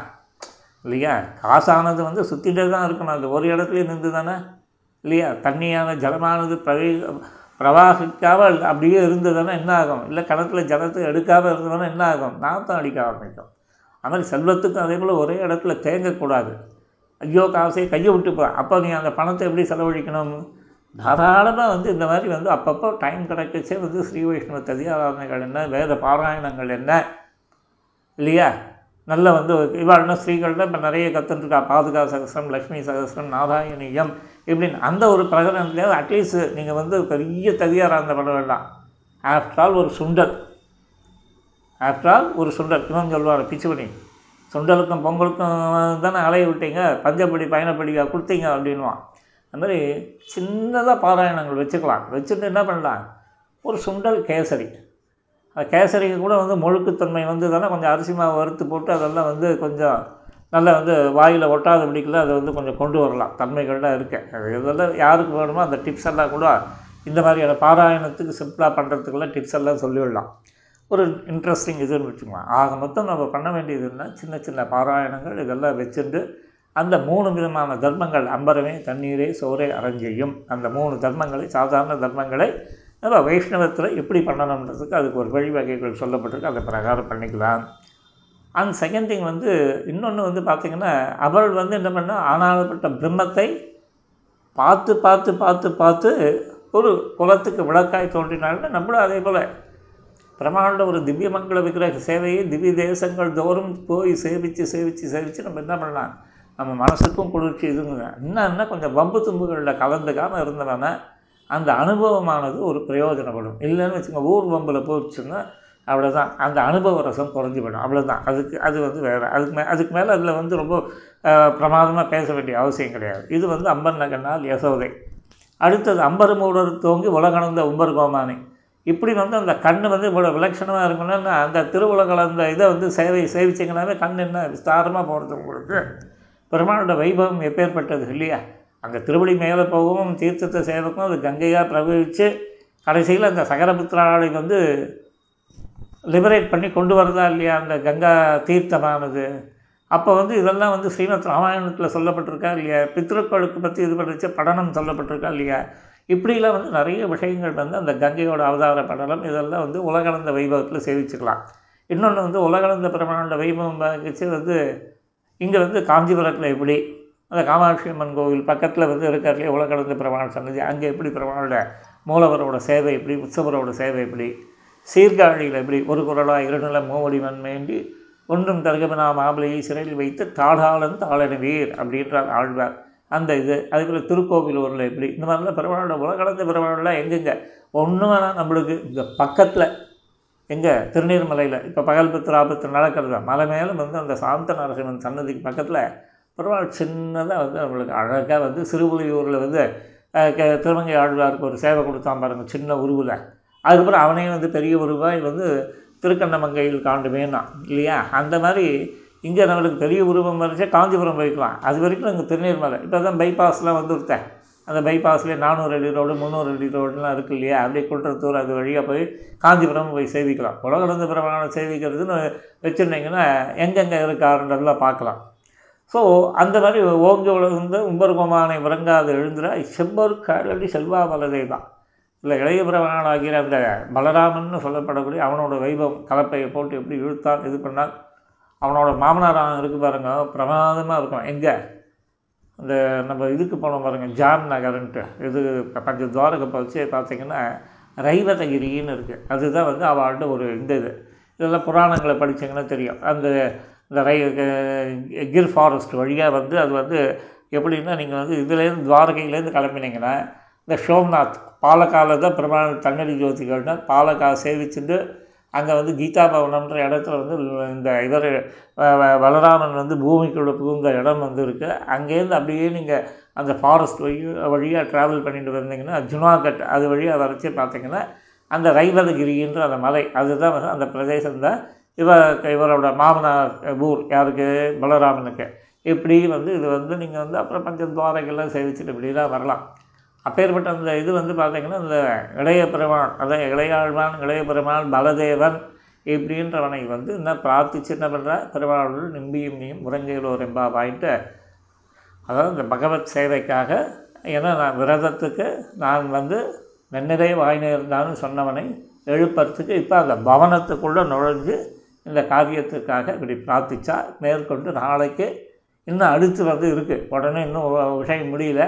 S1: இல்லையா காசானது வந்து சுற்றிட்டே தான் இருக்கணும் அது ஒரு இடத்துலேயே நின்று தானே இல்லையா தண்ணியான ஜலமானது பிரவே பிரவாகிக்காமல் அப்படியே இருந்ததுன்னா என்ன ஆகும் இல்லை கிணத்துல ஜலத்தை எடுக்காமல் இருந்ததுன்னா என்ன ஆகும் தான் அடிக்க ஆரம்பிக்கும் ஆனால் செல்வத்துக்கும் அதே போல் ஒரே இடத்துல தேங்கக்கூடாது ஐயோ காசே கையை விட்டுப்போம் அப்போ நீ அந்த பணத்தை எப்படி செலவழிக்கணும் தாராளமாக வந்து இந்த மாதிரி வந்து அப்பப்போ டைம் கிடைக்கச்சே வந்து ஸ்ரீ வைஷ்ணவ ததியாராதனைகள் என்ன வேத பாராயணங்கள் என்ன இல்லையா நல்ல வந்து இவ்வாறான ஸ்ரீகளில் இப்போ நிறைய கற்றுன்ட்ருக்கா பாதுகா சகஸ்ரம் லக்ஷ்மி சகஸ்ரம் நாராயணியம் இப்படின்னு அந்த ஒரு பிரகடனத்துலேயாவது அட்லீஸ்ட்டு நீங்கள் வந்து பெரிய ததியாராக இருந்த பண்ண வேண்டாம் ஆஃப்டர் ஆல் ஒரு சுண்டல் ஆஃப்டர் ஆல் ஒரு சுண்டல் இன்னும் சொல்லுவார் பண்ணி சுண்டலுக்கும் பொங்கலுக்கும் தானே அலைய விட்டீங்க பஞ்சப்படி பயணப்படியாக கொடுத்தீங்க அப்படின்வான் மாதிரி சின்னதாக பாராயணங்கள் வச்சுக்கலாம் வச்சுட்டு என்ன பண்ணலாம் ஒரு சுண்டல் கேசரி கேசரிக்கு கூட வந்து மொழுக்குத்தன்மை வந்ததால் கொஞ்சம் அரிசி மாவு வறுத்து போட்டு அதெல்லாம் வந்து கொஞ்சம் நல்லா வந்து வாயில் பிடிக்கலாம் அதை வந்து கொஞ்சம் கொண்டு வரலாம் தன்மைகள்லாம் இருக்கேன் அது இதெல்லாம் யாருக்கு வேணுமோ அந்த டிப்ஸ் எல்லாம் கூட இந்த மாதிரியான பாராயணத்துக்கு சிம்பிளாக பண்ணுறதுக்குலாம் டிப்ஸ் எல்லாம் சொல்லிவிடலாம் ஒரு இன்ட்ரெஸ்டிங் இதுன்னு வச்சுக்கலாம் ஆக மொத்தம் நம்ம பண்ண வேண்டியது என்ன சின்ன சின்ன பாராயணங்கள் இதெல்லாம் வச்சுட்டு அந்த மூணு விதமான தர்மங்கள் அம்பரமே தண்ணீரே சோரே அரஞ்சியும் அந்த மூணு தர்மங்களை சாதாரண தர்மங்களை அதுதான் வைஷ்ணவத்தில் எப்படி பண்ணணுன்றதுக்கு அதுக்கு ஒரு வழிவகைகள் சொல்லப்பட்டிருக்கு அதை பிரகாரம் பண்ணிக்கலாம் அண்ட் செகண்ட் திங் வந்து இன்னொன்று வந்து பார்த்திங்கன்னா அவள் வந்து என்ன பண்ணால் ஆனாளப்பட்ட பிரம்மத்தை பார்த்து பார்த்து பார்த்து பார்த்து ஒரு குலத்துக்கு விளக்காய் தோன்றினாலும் நம்மளும் அதே போல் பிரமாண்ட ஒரு திவ்யமங்கள விக்கிரக சேவையை திவ்ய தேசங்கள் தோறும் போய் சேவித்து சேவித்து சேவித்து நம்ம என்ன பண்ணலாம் நம்ம மனசுக்கும் குளிர்ச்சி இதுங்க என்னன்னா கொஞ்சம் வம்பு தும்புகளில் கலந்துக்காமல் இருந்தவன அந்த அனுபவமானது ஒரு பிரயோஜனப்படும் இல்லைன்னு வச்சுங்க ஊர் வம்பில் போச்சுன்னா அவ்வளோ தான் அந்த அனுபவ ரசம் குறைஞ்சி போய்டும் அவ்வளோ தான் அதுக்கு அது வந்து வேறு அதுக்கு மே அதுக்கு மேலே அதில் வந்து ரொம்ப பிரமாதமாக பேச வேண்டிய அவசியம் கிடையாது இது வந்து அம்பர் நகன்னால் யசோதை அடுத்தது அம்பர் மூடர் தோங்கி உலகணந்த உம்பர் கோமானி இப்படி வந்து அந்த கண் வந்து இவ்வளோ விலட்சணமாக இருக்கணும்னா அந்த திருவுலகில் அந்த இதை வந்து சேவை சேவிச்சிங்கனாவே கண் என்ன விஸ்தாரமாக போகிறது உங்களுக்கு பெருமானோட வைபவம் எப்பேற்பட்டது இல்லையா அங்கே திருவடி மேலே போகவும் தீர்த்தத்தை சேதக்கும் அது கங்கையாக பிரபவித்து கடைசியில் அந்த சகரபுத்திராலை வந்து லிபரேட் பண்ணி கொண்டு வரதா இல்லையா அந்த கங்கா தீர்த்தமானது அப்போ வந்து இதெல்லாம் வந்து ஸ்ரீமத் ராமாயணத்தில் சொல்லப்பட்டிருக்கா இல்லையா பித்ருக்களுக்கு பற்றி இது பண்ணிச்சு படனம் சொல்லப்பட்டிருக்கா இல்லையா இப்படிலாம் வந்து நிறைய விஷயங்கள் வந்து அந்த கங்கையோட அவதார படலம் இதெல்லாம் வந்து உலகளந்த வைபவத்தில் சேவிச்சுக்கலாம் இன்னொன்று வந்து உலகளந்த பிரமாண்ட வைபவம் வந்து இங்கே வந்து காஞ்சிபுரத்தில் எப்படி அந்த காமாட்சி அம்மன் கோவில் பக்கத்தில் வந்து இருக்கிறதுலே உலகளந்த பெருமாள் சன்னதி அங்கே எப்படி பெருமாளோட மூலவரோட சேவை எப்படி உற்சவரோட சேவை எப்படி சீர்காழியில் எப்படி ஒரு குரலாக இருநில மூவடிவன் வேண்டி ஒன்றும் தருகமனா மாமலையை சிறையில் வைத்து தாளாளன் தாளன வீர் அப்படின்றார் ஆழ்வார் அந்த இது அதே திருக்கோவில் திருக்கோவிலூரில் எப்படி இந்த மாதிரிலாம் பிரபலோட உலகளந்த பெருமாளெலாம் எங்கெங்க ஒன்று வேணால் நம்மளுக்கு இந்த பக்கத்தில் எங்கே திருநீர்மலையில் இப்போ பகல் பத்து ராபத்து நடக்கிறது மலை மேலும் வந்து அந்த சாந்த நரசிம்மன் சன்னதிக்கு பக்கத்தில் பரவாயில்ல சின்னதாக வந்து அவங்களுக்கு அழகாக வந்து சிறுபுலியூரில் வந்து க திருமங்கை ஆழ்வாருக்கு ஒரு சேவை கொடுத்தான் பாருங்கள் சின்ன உருவில் அதுக்கப்புறம் அவனே வந்து பெரிய உருவாக வந்து திருக்கண்ணமங்கையில் காண்டுமேன்னான் இல்லையா அந்த மாதிரி இங்கே நம்மளுக்கு பெரிய உருவம் வரைச்சா காஞ்சிபுரம் போய்க்கலாம் அது வரைக்கும் நாங்கள் மலை இப்போ தான் பைபாஸ்லாம் வந்துருத்தேன் அந்த பைபாஸ்லேயே நானூறு அடி ரோடு முந்நூறு அடி ரோடுலாம் இருக்குது இல்லையா அப்படியே குற்றத்தூர் அது வழியாக போய் காஞ்சிபுரம் போய் சேவிக்கலாம் உலகளந்த பிரமாணம் சேவிக்கிறதுன்னு வச்சுருந்தீங்கன்னா எங்கெங்கே இருக்காருன்றதெல்லாம் பார்க்கலாம் ஸோ அந்த மாதிரி ஓங்கி உலர்ந்த உம்பர்குமானை உறங்காது எழுந்துறா செம்பரு காலடி செல்வா மலரே தான் இல்லை இளைய ஆகிற அந்த பலராமன் சொல்லப்படக்கூடிய அவனோட வைபவம் கலப்பையை போட்டு எப்படி இழுத்தான் இது பண்ணால் அவனோட மாமனாராக இருக்கு பாருங்க பிரமாதமாக இருக்கும் எங்கே இந்த நம்ம இதுக்கு போனோம் பாருங்கள் ஜாம் நகர்ன்ட்டு இது பஞ்ச துவாரக வச்சு பார்த்திங்கன்னா ரைவதகிரின்னு இருக்குது அதுதான் வந்து அவள்கிட்ட ஒரு இந்த இது இதெல்லாம் புராணங்களை படித்தீங்கன்னா தெரியும் அந்த இந்த ரை கிர் ஃபாரஸ்ட் வழியாக வந்து அது வந்து எப்படின்னா நீங்கள் வந்து இதுலேருந்து துவாரகையிலேருந்து கிளம்புனீங்கன்னா இந்த சோம்நாத் பாலக்காவில் தான் பிரமாண தண்ணீர் ஜோதி கோயில்னால் பாலக்காவை சேவிச்சுட்டு அங்கே வந்து கீதா பவனம்ன்ற இடத்துல வந்து இந்த இவர் வளராமன் வந்து பூமிக்குள்ளே புகுந்த இடம் வந்து இருக்குது அங்கேருந்து அப்படியே நீங்கள் அந்த ஃபாரஸ்ட் வழி வழியாக ட்ராவல் பண்ணிட்டு வந்தீங்கன்னா ஜுனாகட் அது வழியாக வச்சு பார்த்தீங்கன்னா அந்த ரைவதகிரின்ற அந்த மலை அதுதான் வந்து அந்த பிரதேசம் தான் இவர் இவரோட மாமனார் ஊர் யாருக்கு பலராமனுக்கு இப்படி வந்து இது வந்து நீங்கள் வந்து அப்புறம் பஞ்ச துவாரைகள்லாம் சேவிச்சுட்டு இப்படிலாம் வரலாம் அப்பேற்பட்ட அந்த இது வந்து பார்த்திங்கன்னா இந்த இளைய பெருமான் அதான் இளையாழ்வான் இளைய பெருமான் பலதேவன் இப்படின்றவனை வந்து என்ன பிரார்த்திச்சு என்ன பண்ணுறா பெருமாளுள் நிம்பியும் நீயும் முரங்கையிலோர் என்பா வாய்ட்டு அதாவது இந்த பகவத் சேவைக்காக ஏன்னா நான் விரதத்துக்கு நான் வந்து நன்னிறை வாய் நேர்ந்தான்னு சொன்னவனை எழுப்புறதுக்கு இப்போ அந்த பவனத்துக்குள்ளே நுழைஞ்சு இந்த காவியத்துக்காக இப்படி பிரார்த்திச்சா மேற்கொண்டு நாளைக்கு இன்னும் அடுத்து வந்து இருக்குது உடனே இன்னும் விஷயம் முடியல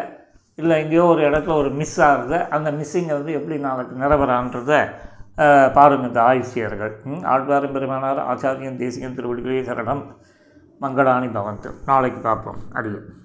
S1: இல்லை எங்கேயோ ஒரு இடத்துல ஒரு மிஸ் ஆகுது அந்த மிஸ்ஸிங்கை வந்து எப்படி நாளைக்கு நிரவரான்றதை பாருங்கள் இந்த ஆய்சியர்கள் ஆழ்வாரும் பெருமானார் ஆச்சாரியன் தேசியம் திருவடிகளே சரணம் மங்களானி பவந்து நாளைக்கு பார்ப்போம் அடியும்